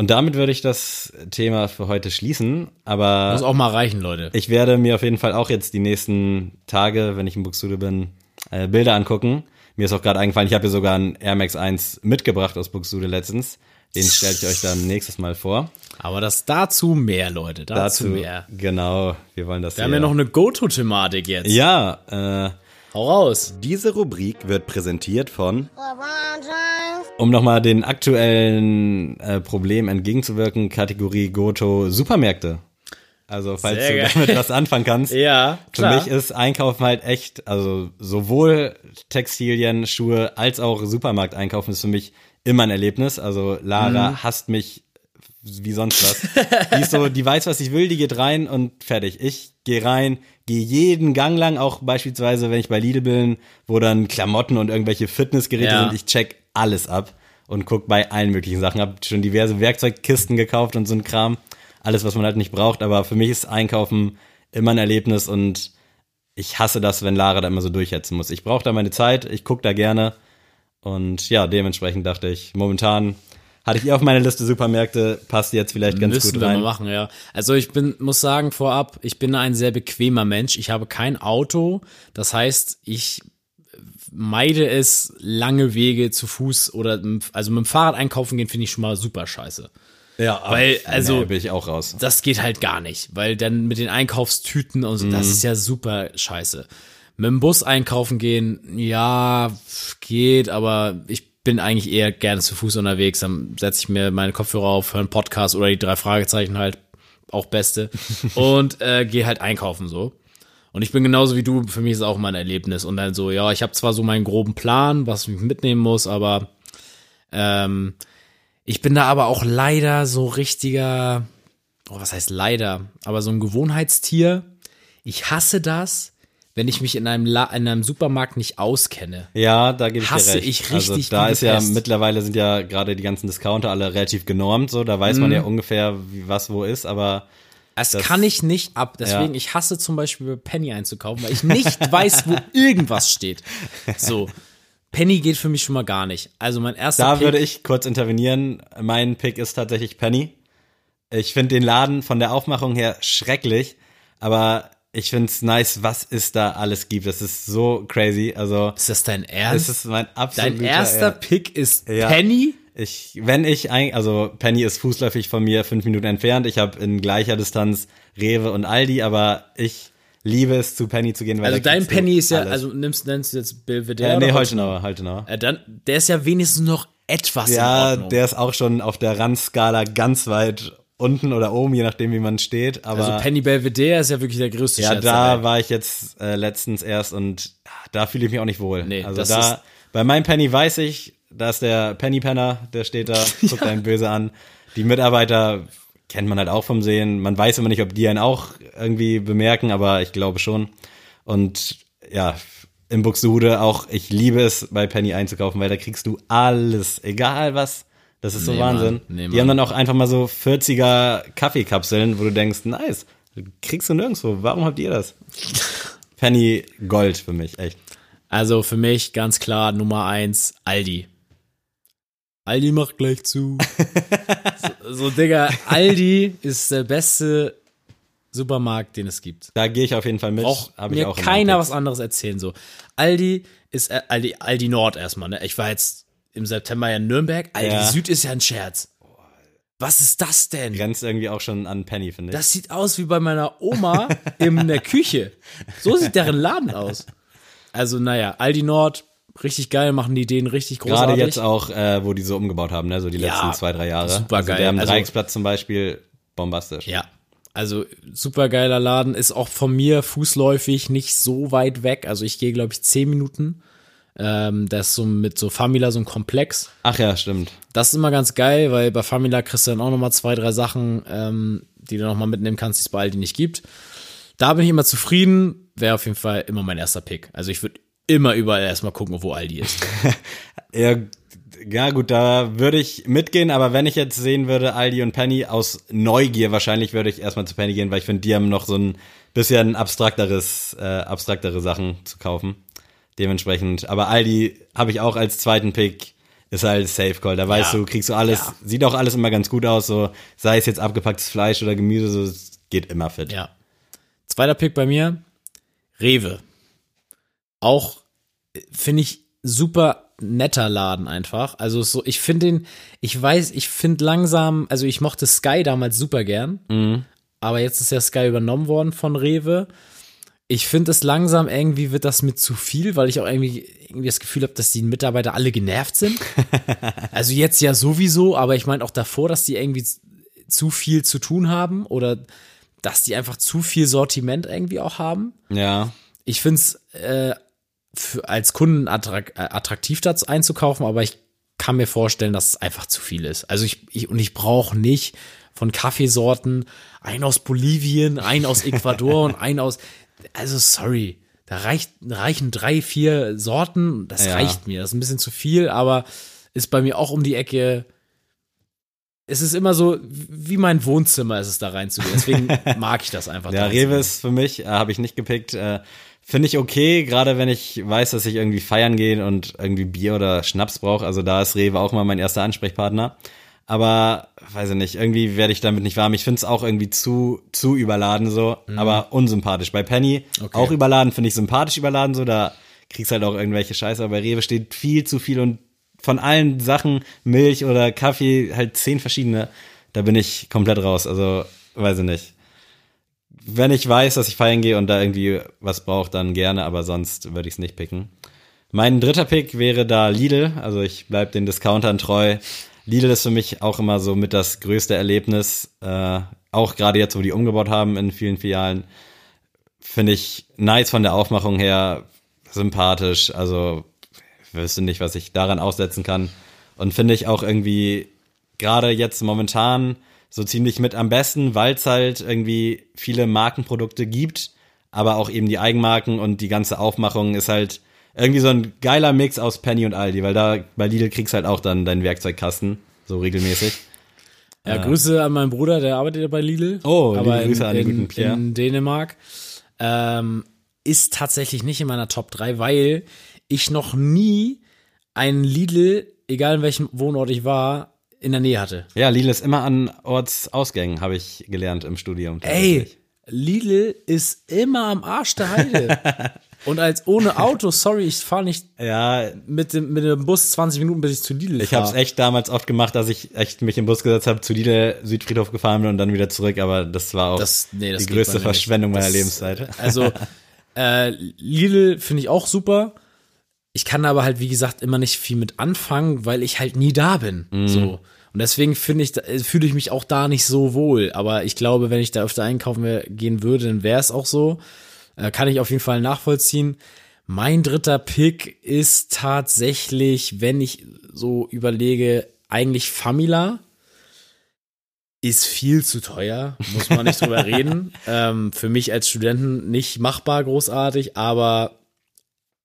Und damit würde ich das Thema für heute schließen. Aber muss auch mal reichen, Leute. ich werde mir auf jeden Fall auch jetzt die nächsten Tage, wenn ich in Buxtehude bin, äh, Bilder angucken. Mir ist auch gerade eingefallen, ich habe hier sogar einen Air Max 1 mitgebracht aus Buxtehude letztens. Den stelle ich euch dann nächstes Mal vor. Aber das dazu mehr, Leute. Dazu, Dazu, mehr. genau, wir wollen das Wir haben ja noch eine Go-To-Thematik jetzt. Ja, äh, Hau raus. Diese Rubrik wird präsentiert von, um nochmal den aktuellen äh, Problemen entgegenzuwirken, Kategorie Goto Supermärkte. Also falls Sehr du geil. damit was anfangen kannst. Ja, Für klar. mich ist Einkaufen halt echt, also sowohl Textilien, Schuhe als auch Supermarkt einkaufen ist für mich immer ein Erlebnis. Also Lara Mhm. hasst mich wie sonst was. die ist so, die weiß, was ich will, die geht rein und fertig. Ich gehe rein, gehe jeden Gang lang, auch beispielsweise, wenn ich bei Lidl bin, wo dann Klamotten und irgendwelche Fitnessgeräte Ja. sind, ich check alles ab und guck bei allen möglichen Sachen. Hab schon diverse Werkzeugkisten gekauft und so ein Kram. Alles, was man halt nicht braucht, aber für mich ist Einkaufen immer ein Erlebnis und ich hasse das, wenn Lara da immer so durchhetzen muss. Ich brauche da meine Zeit, ich gucke da gerne und ja, dementsprechend dachte ich, momentan hatte ich eh auf meine Liste Supermärkte, passt jetzt vielleicht ganz Müssen gut wir rein. machen, ja. Also ich bin, muss sagen vorab, ich bin ein sehr bequemer Mensch. Ich habe kein Auto. Das heißt, ich meide es, lange Wege zu Fuß oder, also mit dem Fahrrad einkaufen gehen, finde ich schon mal super scheiße. Ja, Weil, also- nee, bin ich auch raus. Das geht halt gar nicht, weil dann mit den Einkaufstüten und so, das Mhm. ist ja super scheiße. Mit dem Bus einkaufen gehen, ja, geht, aber ich bin eigentlich eher gerne zu Fuß unterwegs. Dann setze ich mir meine Kopfhörer auf, höre einen Podcast oder die drei Fragezeichen halt, auch beste, und äh, gehe halt einkaufen so. Und ich bin genauso wie du, für mich ist es auch mal ein Erlebnis. Und dann so, ja, ich habe zwar so meinen groben Plan, was ich mitnehmen muss, aber ähm, ich bin da aber auch leider so richtiger, oh, was heißt leider, aber so ein Gewohnheitstier. Ich hasse das, wenn ich mich in einem, La in einem Supermarkt nicht auskenne. Ja, da gebe ich Hasse dir recht. ich also richtig da wie ist ja mittlerweile sind ja gerade die ganzen Discounter alle relativ genormt, so da weiß Mhm. man ja ungefähr, wie, was wo ist, aber Das, Das- kann ich nicht ab. Deswegen, Ja. ich hasse zum Beispiel bei Penny einzukaufen, weil ich nicht weiß, wo irgendwas steht. So. Penny geht für mich schon mal gar nicht. Also mein erster da Pick, würde ich kurz intervenieren. Mein Pick ist tatsächlich Penny. Ich finde den Laden von der Aufmachung her schrecklich, aber ich finde es nice, was es da alles gibt. Das ist so crazy. Also ist das dein Ernst? ist mein absoluter Dein erster ja. Pick ist Ja. Penny? Ich, wenn ich ein, also Penny ist fußläufig von mir fünf Minuten entfernt. Ich habe in gleicher Distanz Rewe und Aldi, aber ich liebe es, zu Penny zu gehen. Weil Also dein Penny ist ja, alles. also nimmst, nennst du jetzt Belvedere? äh, nee, Holtenauer, Holtenauer. Äh, dann, der ist ja wenigstens noch etwas Ja, der ist auch schon auf der Randskala ganz weit unten oder oben, je nachdem, wie man steht. Aber also Penny Belvedere ist ja wirklich der größte ja, Scherz da Welt. war ich jetzt äh, letztens erst und ah, da fühle ich mich auch nicht wohl. Nee, also das da ist- bei meinem Penny weiß ich, da ist der Penny Penner, der steht da, guckt einen böse an. Die Mitarbeiter kennt man halt auch vom Sehen. Man weiß immer nicht, ob die einen auch irgendwie bemerken, aber ich glaube schon. Und ja, in Buxtehude auch, ich liebe es, bei Penny einzukaufen, weil da kriegst du alles, egal was. Das ist so Nee, Wahnsinn. Mann. Nee, die Mann. haben dann auch einfach mal so 40er Kaffeekapseln, wo du denkst, nice, kriegst du nirgendwo. Warum habt ihr das? Penny Gold für mich, echt. Also für mich ganz klar Nummer eins, Aldi. Aldi macht gleich zu. so, so, Digga, Aldi ist der beste Supermarkt, den es gibt. Da gehe ich auf jeden Fall mit. Braucht mir keiner was anderes erzählen. So, Aldi ist äh, Aldi, Aldi Nord erstmal. Ne? Ich war jetzt im September ja in Nürnberg. Aldi Ja. Süd ist ja ein Scherz. Was ist das denn? Grenzt irgendwie auch schon an Penny, finde ich. Das sieht aus wie bei meiner Oma in der Küche. So sieht deren Laden aus. Also, naja, Aldi Nord, richtig geil, machen die Ideen richtig großartig. Gerade jetzt auch, äh, wo die so umgebaut haben, ne? so die Ja, letzten zwei, drei Jahre. supergeil. Also der am Also- Dreiecksplatz zum Beispiel, bombastisch. Ja, also super geiler Laden, ist auch von mir fußläufig nicht so weit weg. Also ich gehe, glaube ich, zehn Minuten. Ähm, das ist so mit so Famila so ein Komplex. Ach ja, stimmt. Das ist immer ganz geil, weil bei Famila kriegst du dann auch nochmal zwei, drei Sachen, ähm, die du nochmal mitnehmen kannst, die es bei Aldi nicht gibt. Da bin ich immer zufrieden. Wäre auf jeden Fall immer mein erster Pick. Also ich würde immer überall erstmal gucken, wo Aldi ist. Ja, ja, gut, da würde ich mitgehen, aber wenn ich jetzt sehen würde, Aldi und Penny aus Neugier, wahrscheinlich würde ich erstmal zu Penny gehen, weil ich finde, die haben noch so ein bisschen abstrakteres, äh, abstraktere Sachen zu kaufen. Dementsprechend, aber Aldi habe ich auch als zweiten Pick, ist halt Safe Call. Da weißt Ja. du, kriegst du alles, Ja. sieht auch alles immer ganz gut aus, so sei es jetzt abgepacktes Fleisch oder Gemüse, so es geht immer fit. Ja. Zweiter Pick bei mir, Rewe. Auch finde ich super netter Laden einfach. Also so, ich finde den, ich weiß, ich finde langsam, also ich mochte Sky damals super gern, aber jetzt ist ja Sky übernommen worden von Rewe. Ich finde es langsam irgendwie wird das mit zu viel, weil ich auch irgendwie, irgendwie das Gefühl habe, dass die Mitarbeiter alle genervt sind. also jetzt ja sowieso, aber ich meine auch davor, dass die irgendwie zu viel zu tun haben oder dass die einfach zu viel Sortiment irgendwie auch haben. Ja. Ich finde es äh, als Kunden attrakt, äh, attraktiv, das einzukaufen, aber ich kann mir vorstellen, dass es einfach zu viel ist. Also ich, ich und ich brauche nicht von Kaffeesorten einen aus Bolivien, einen aus Ecuador und einen aus. Also sorry, da reicht, reichen drei, vier Sorten. Das Ja. reicht mir. Das ist ein bisschen zu viel, aber ist bei mir auch um die Ecke. Es ist immer so, wie mein Wohnzimmer ist es da reinzugehen. Deswegen mag ich das einfach. Ja, Rewe ist für mich, äh, habe ich nicht gepickt. Äh, Finde ich okay, gerade wenn ich weiß, dass ich irgendwie feiern gehe und irgendwie Bier oder Schnaps brauche. Also da ist Rewe auch mal mein erster Ansprechpartner. Aber weiß ich nicht, irgendwie werde ich damit nicht warm. Ich finde es auch irgendwie zu, zu überladen so, aber unsympathisch. Bei Penny Mhm. Okay. auch überladen, finde ich sympathisch überladen so, da kriegst halt auch irgendwelche Scheiße. Aber bei Rewe steht viel zu viel und von allen Sachen, Milch oder Kaffee, halt zehn verschiedene. Da bin ich komplett raus. Also, weiß ich nicht wenn ich weiß, dass ich feiern gehe und da irgendwie was brauche, dann gerne, aber sonst würde ich es nicht picken. Mein dritter Pick wäre da Lidl, also ich bleib den Discountern treu. Lidl ist für mich auch immer so mit das größte Erlebnis, äh, auch gerade jetzt, wo die umgebaut haben in vielen Filialen, finde ich nice von der Aufmachung her, sympathisch, also wüsste nicht, was ich daran aussetzen kann. Und finde ich auch irgendwie gerade jetzt momentan so ziemlich mit am besten, weil es halt irgendwie viele Markenprodukte gibt, aber auch eben die Eigenmarken und die ganze Aufmachung ist halt irgendwie so ein geiler Mix aus Penny und Aldi, weil da bei Lidl kriegst halt auch dann deinen Werkzeugkasten so regelmäßig. Ja, Grüße an meinen Bruder, der arbeitet ja bei Lidl. Oh, aber Grüße in, an den guten Pierre. in Dänemark. Ähm, ist tatsächlich nicht in meiner Top 3, weil ich noch nie einen Lidl, egal in welchem Wohnort ich war, in der Nähe hatte. Ja, Lidl ist immer an Ortsausgängen, habe ich gelernt im Studium. Ey. Lidl ist immer am Arsch der Heide. Und als ohne Auto, sorry, ich fahre nicht Ja, mit dem, mit dem Bus 20 Minuten, bis ich zu Lidl ich fahre. habe es echt damals oft gemacht, dass ich echt mich im Bus gesetzt habe, zu Lidl Südfriedhof gefahren bin und dann wieder zurück, aber das war auch Das- nee, das die größte. Verschwendung meiner Das- Lebenszeit. Also, äh, Lidl finde ich auch super. Ich kann aber halt, wie gesagt, immer nicht viel mit anfangen, weil ich halt nie da bin. So. Und deswegen finde ich, äh, fühle ich mich auch da nicht so wohl. Aber ich glaube, wenn ich da öfter einkaufen gehen würde, dann wäre es auch so. Äh, kann ich auf jeden Fall nachvollziehen. Mein dritter Pick ist tatsächlich, wenn ich so überlege, eigentlich Famila. Ist viel zu teuer, muss man nicht drüber reden. Ähm, für mich als Studenten nicht machbar großartig, aber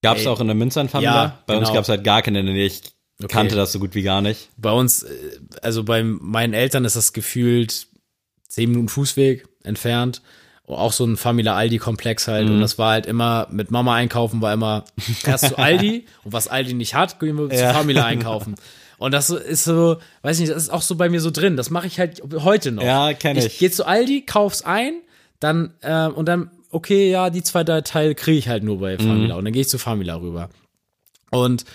Gab es auch in der Münsternfamilie? Ja, Bei uns genau. gab es halt gar keine in der Nähe. Ich Okay. kannte das so gut wie gar nicht. bei uns, äh, also bei meinen Eltern ist das gefühlt zehn Minuten Fußweg entfernt. Auch so ein Famila Aldi-Komplex halt. Und das war halt immer, mit Mama einkaufen war immer erst zu Aldi und was Aldi nicht hat, gehen wir Ja. zu Famila einkaufen. Und das ist so, weiß nicht, das ist auch so bei mir so drin. Das mache ich halt heute noch. Ja, kenn ich. Ich gehe zu Aldi, kauf's ein, dann, äh, und dann, okay, ja, die zwei drei Teile kriege ich halt nur bei Famila. Und dann gehe ich zu Famila rüber. Und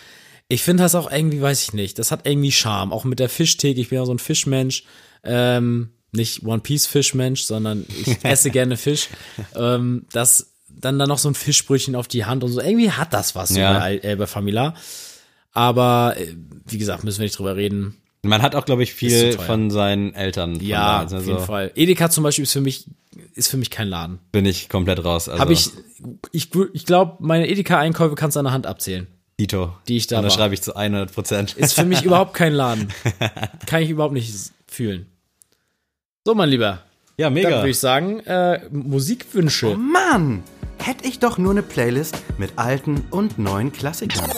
ich finde das auch irgendwie, weiß ich nicht, das hat irgendwie Charme. Auch mit der Fischtheke, ich bin ja so ein Fischmensch. Ähm, nicht One Piece Fischmensch, sondern ich esse gerne Fisch. Ähm, das dann da noch so ein Fischbrötchen auf die Hand und so. Irgendwie hat das was Ja. bei, äh, bei Famila. Aber äh, wie gesagt, müssen wir nicht drüber reden. Man hat auch, glaube ich, viel von seinen Eltern. Von Ja, damals, auf jeden also Fall. Edeka zum Beispiel ist für mich ist für mich kein Laden. Bin ich komplett raus. Also, Habe ich, ich, ich glaube, meine Edeka-Einkäufe kannst du an der Hand abzählen. Dito. die ich da Und da war. schreibe ich zu 100 Prozent. Ist für mich überhaupt kein Laden. Kann ich überhaupt nicht fühlen. So, mein Lieber. Ja, Dann mega. würde ich sagen, äh, Musikwünsche. Mann, hätte ich doch nur eine Playlist mit alten und neuen Klassikern.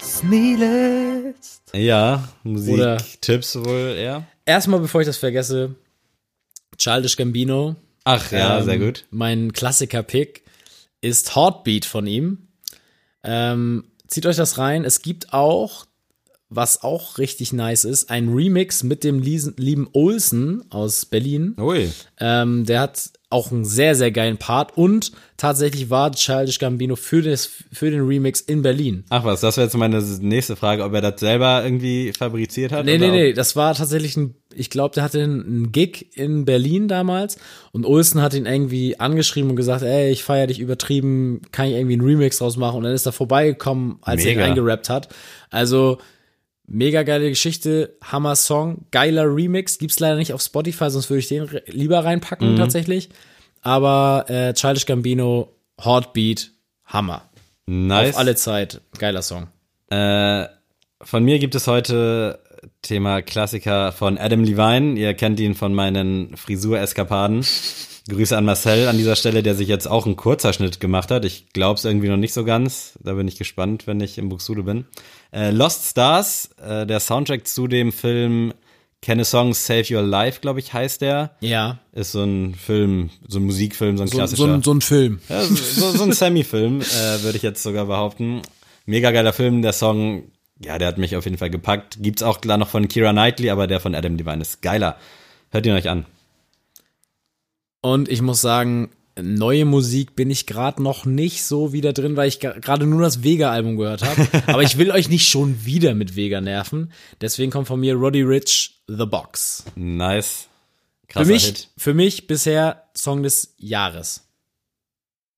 Sneelist. Ja, Oder- Musiktipps wohl eher. Erstmal, bevor ich das vergesse, Childish Gambino. Ach ja, Ähm, sehr gut. Mein Klassiker-Pick ist Heartbeat von ihm. Ähm, zieht euch das rein. Es gibt auch was auch richtig nice ist, ein Remix mit dem lieben Olsen aus Berlin. Ui. Ähm, der hat auch einen sehr, sehr geilen Part und tatsächlich war Childish Gambino für, das, für den Remix in Berlin. Ach was, das wäre jetzt meine nächste Frage, ob er das selber irgendwie fabriziert hat. Nee, oder nee, nee, das war tatsächlich ein, ich glaube, der hatte einen Gig in Berlin damals und Olsen hat ihn irgendwie angeschrieben und gesagt, ey, ich feier dich übertrieben, kann ich irgendwie einen Remix draus machen und dann ist er vorbeigekommen, als er ihn Mega. eingerappt hat. Also, mega geile Geschichte, Hammer Song, geiler Remix, gibt's leider nicht auf Spotify, sonst würde ich den re- lieber reinpacken Mhm. tatsächlich. Aber äh, Childish Gambino, Heartbeat, Hammer. Nice. Auf alle Zeit, geiler Song. Äh, von mir gibt es heute Thema Klassiker von Adam Levine. Ihr kennt ihn von meinen Frisur-Eskapaden. Grüße an Marcel an dieser Stelle, der sich jetzt auch einen Kurzerschnitt gemacht hat. Ich glaube es irgendwie noch nicht so ganz. Da bin ich gespannt, wenn ich im Buxude bin. Äh, Lost Stars, äh, der Soundtrack zu dem Film Can a Song Save Your Life, glaube ich, heißt der. Ja, Ist so ein Film, so ein Musikfilm, so ein so, klassischer. so, ein, so ein Film. Ja, so, so, so ein Semi-Film, äh, würde ich jetzt sogar behaupten. Mega geiler Film, der Song, ja, der hat mich auf jeden Fall gepackt. Gibt's auch klar noch von Kira Knightley, aber der von Adam Levine ist geiler. Hört ihn euch an. Und ich muss sagen, neue Musik bin ich gerade noch nicht so wieder drin, weil ich gerade nur das Vega-Album gehört habe. Aber ich will euch nicht schon wieder mit Vega nerven. Deswegen kommt von mir Roddy Rich, The Box. Nice. Für Krasser mich, Hit. für mich bisher Song des Jahres.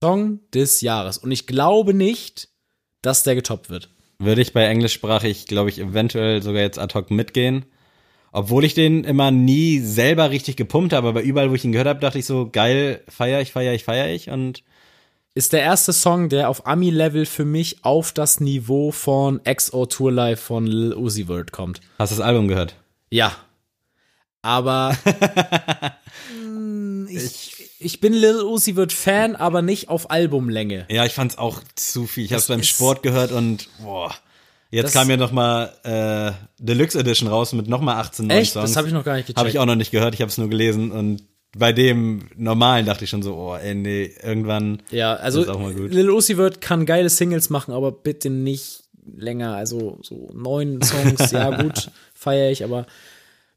Song des Jahres. Und ich glaube nicht, dass der getoppt wird. Würde ich bei englischsprachig, glaube ich, eventuell sogar jetzt ad hoc mitgehen. Obwohl ich den immer nie selber richtig gepumpt habe, aber überall, wo ich ihn gehört habe, dachte ich so, geil, feier ich, feier ich, feier ich. Und Ist der erste Song, der auf Ami-Level für mich auf das Niveau von XO Tour Live von Lil Uzi Vert kommt. hast du das Album gehört? Ja. Aber Mm, ich, ich bin Lil Uzi Vert Fan, aber nicht auf Albumlänge. Ja, ich fand's auch zu viel. Ich habe es Das beim Sport gehört und boah. Jetzt Das- kam ja noch mal äh, Deluxe Edition raus mit noch mal 18 neuen Echt? Songs. Das habe ich noch gar nicht gecheckt. Habe ich auch noch nicht gehört, ich habe es nur gelesen und bei dem normalen dachte ich schon so, oh, ey, nee, irgendwann Ja, also ist auch mal gut. Lil Uzi Vert kann geile Singles machen, aber bitte nicht länger. Also so neun Songs, ja gut, feiere ich, aber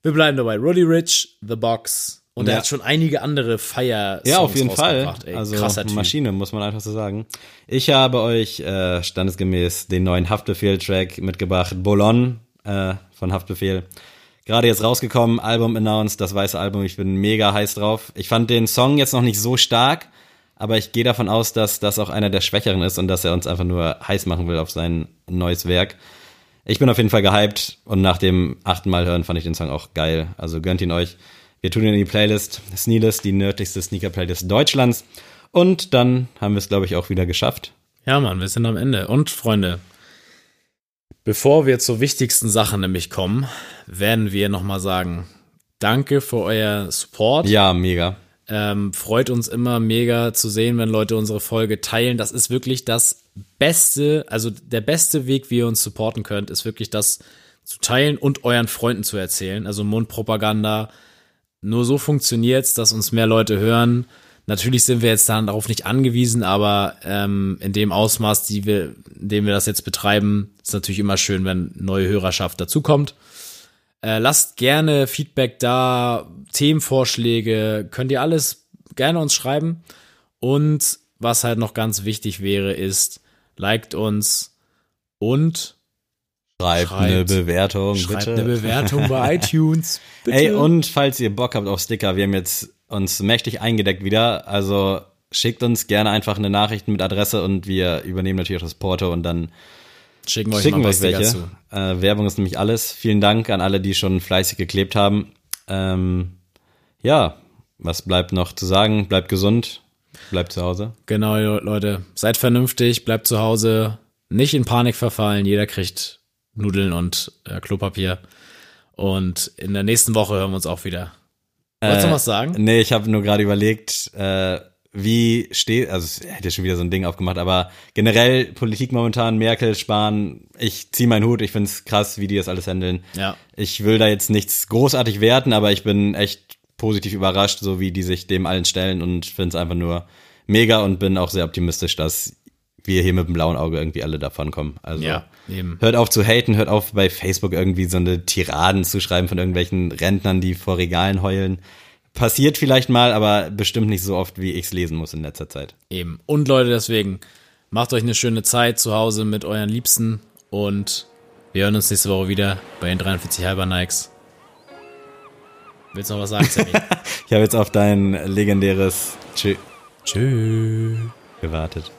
wir bleiben dabei. Roddy Rich, The Box. Und er Ja. hat schon einige andere Feier Ja, auf jeden Fall. Ey, also krasser Typ. Maschine, muss man einfach so sagen. Ich habe euch äh, standesgemäß den neuen Haftbefehl-Track mitgebracht, Bolon äh, von Haftbefehl. Gerade jetzt rausgekommen, Album announced, das weiße Album, ich bin mega heiß drauf. Ich fand den Song jetzt noch nicht so stark, aber ich gehe davon aus, dass das auch einer der Schwächeren ist und dass er uns einfach nur heiß machen will auf sein neues Werk. Ich bin auf jeden Fall gehypt und nach dem achten Mal hören fand ich den Song auch geil. Also gönnt ihn euch. Wir tun in die Playlist Sneelist, die nördlichste Sneaker-Playlist Deutschlands. Und dann haben wir es, glaube ich, auch wieder geschafft. Ja, Mann, wir sind am Ende. Und Freunde, bevor wir zur wichtigsten Sache nämlich kommen, werden wir nochmal sagen, danke für euer Support. Ja, mega. Ähm, freut uns immer mega zu sehen, wenn Leute unsere Folge teilen. Das ist wirklich das Beste, also der beste Weg, wie ihr uns supporten könnt, ist wirklich das zu teilen und euren Freunden zu erzählen. Also Mundpropaganda. Nur so funktioniert's, dass uns mehr Leute hören. Natürlich sind wir jetzt dann darauf nicht angewiesen, aber ähm, in dem Ausmaß, die wir, in dem wir das jetzt betreiben, ist natürlich immer schön, wenn neue Hörerschaft dazukommt. Äh, lasst gerne Feedback da, Themenvorschläge, könnt ihr alles gerne uns schreiben. Und was halt noch ganz wichtig wäre, ist, liked uns und Schreibt, Schreibt- eine Bewertung, schreibt bitte. eine Bewertung bei iTunes. Bitte. Ey, und falls ihr Bock habt auf Sticker, wir haben jetzt uns mächtig eingedeckt wieder. Also schickt uns gerne einfach eine Nachricht mit Adresse und wir übernehmen natürlich auch das Porto und dann schicken wir euch schicken mal wir was euch welche. Äh, Werbung ist nämlich alles. Vielen Dank an alle, die schon fleißig geklebt haben. Ähm, ja, was bleibt noch zu sagen? Bleibt gesund, bleibt zu Hause. Genau, Leute, seid vernünftig, bleibt zu Hause, nicht in Panik verfallen. Jeder kriegt Nudeln und äh, Klopapier. Und in der nächsten Woche hören wir uns auch wieder. Wolltest du noch was sagen? Nee, ich habe nur gerade überlegt, äh, wie steht, also ich hätte schon wieder so ein Ding aufgemacht, aber generell Politik momentan, Merkel, Spahn, ich zieh meinen Hut, ich find's krass, wie die das alles handeln. Ja. Ich will da jetzt nichts großartig werten, aber ich bin echt positiv überrascht, so wie die sich dem allen stellen und find's einfach nur mega und bin auch sehr optimistisch, dass wir hier mit dem blauen Auge irgendwie alle davon kommen. Also Ja, hört auf zu haten, hört auf bei Facebook irgendwie so eine Tiraden zu schreiben von irgendwelchen Rentnern, die vor Regalen heulen. Passiert vielleicht mal, aber bestimmt nicht so oft, wie ich's lesen muss in letzter Zeit. Eben. Und Leute, deswegen macht euch eine schöne Zeit zu Hause mit euren Liebsten und wir hören uns nächste Woche wieder bei den 43 halber Nikes. Willst du noch was sagen, Sammy? Ich habe jetzt auf dein legendäres Tschö Tschüss. gewartet.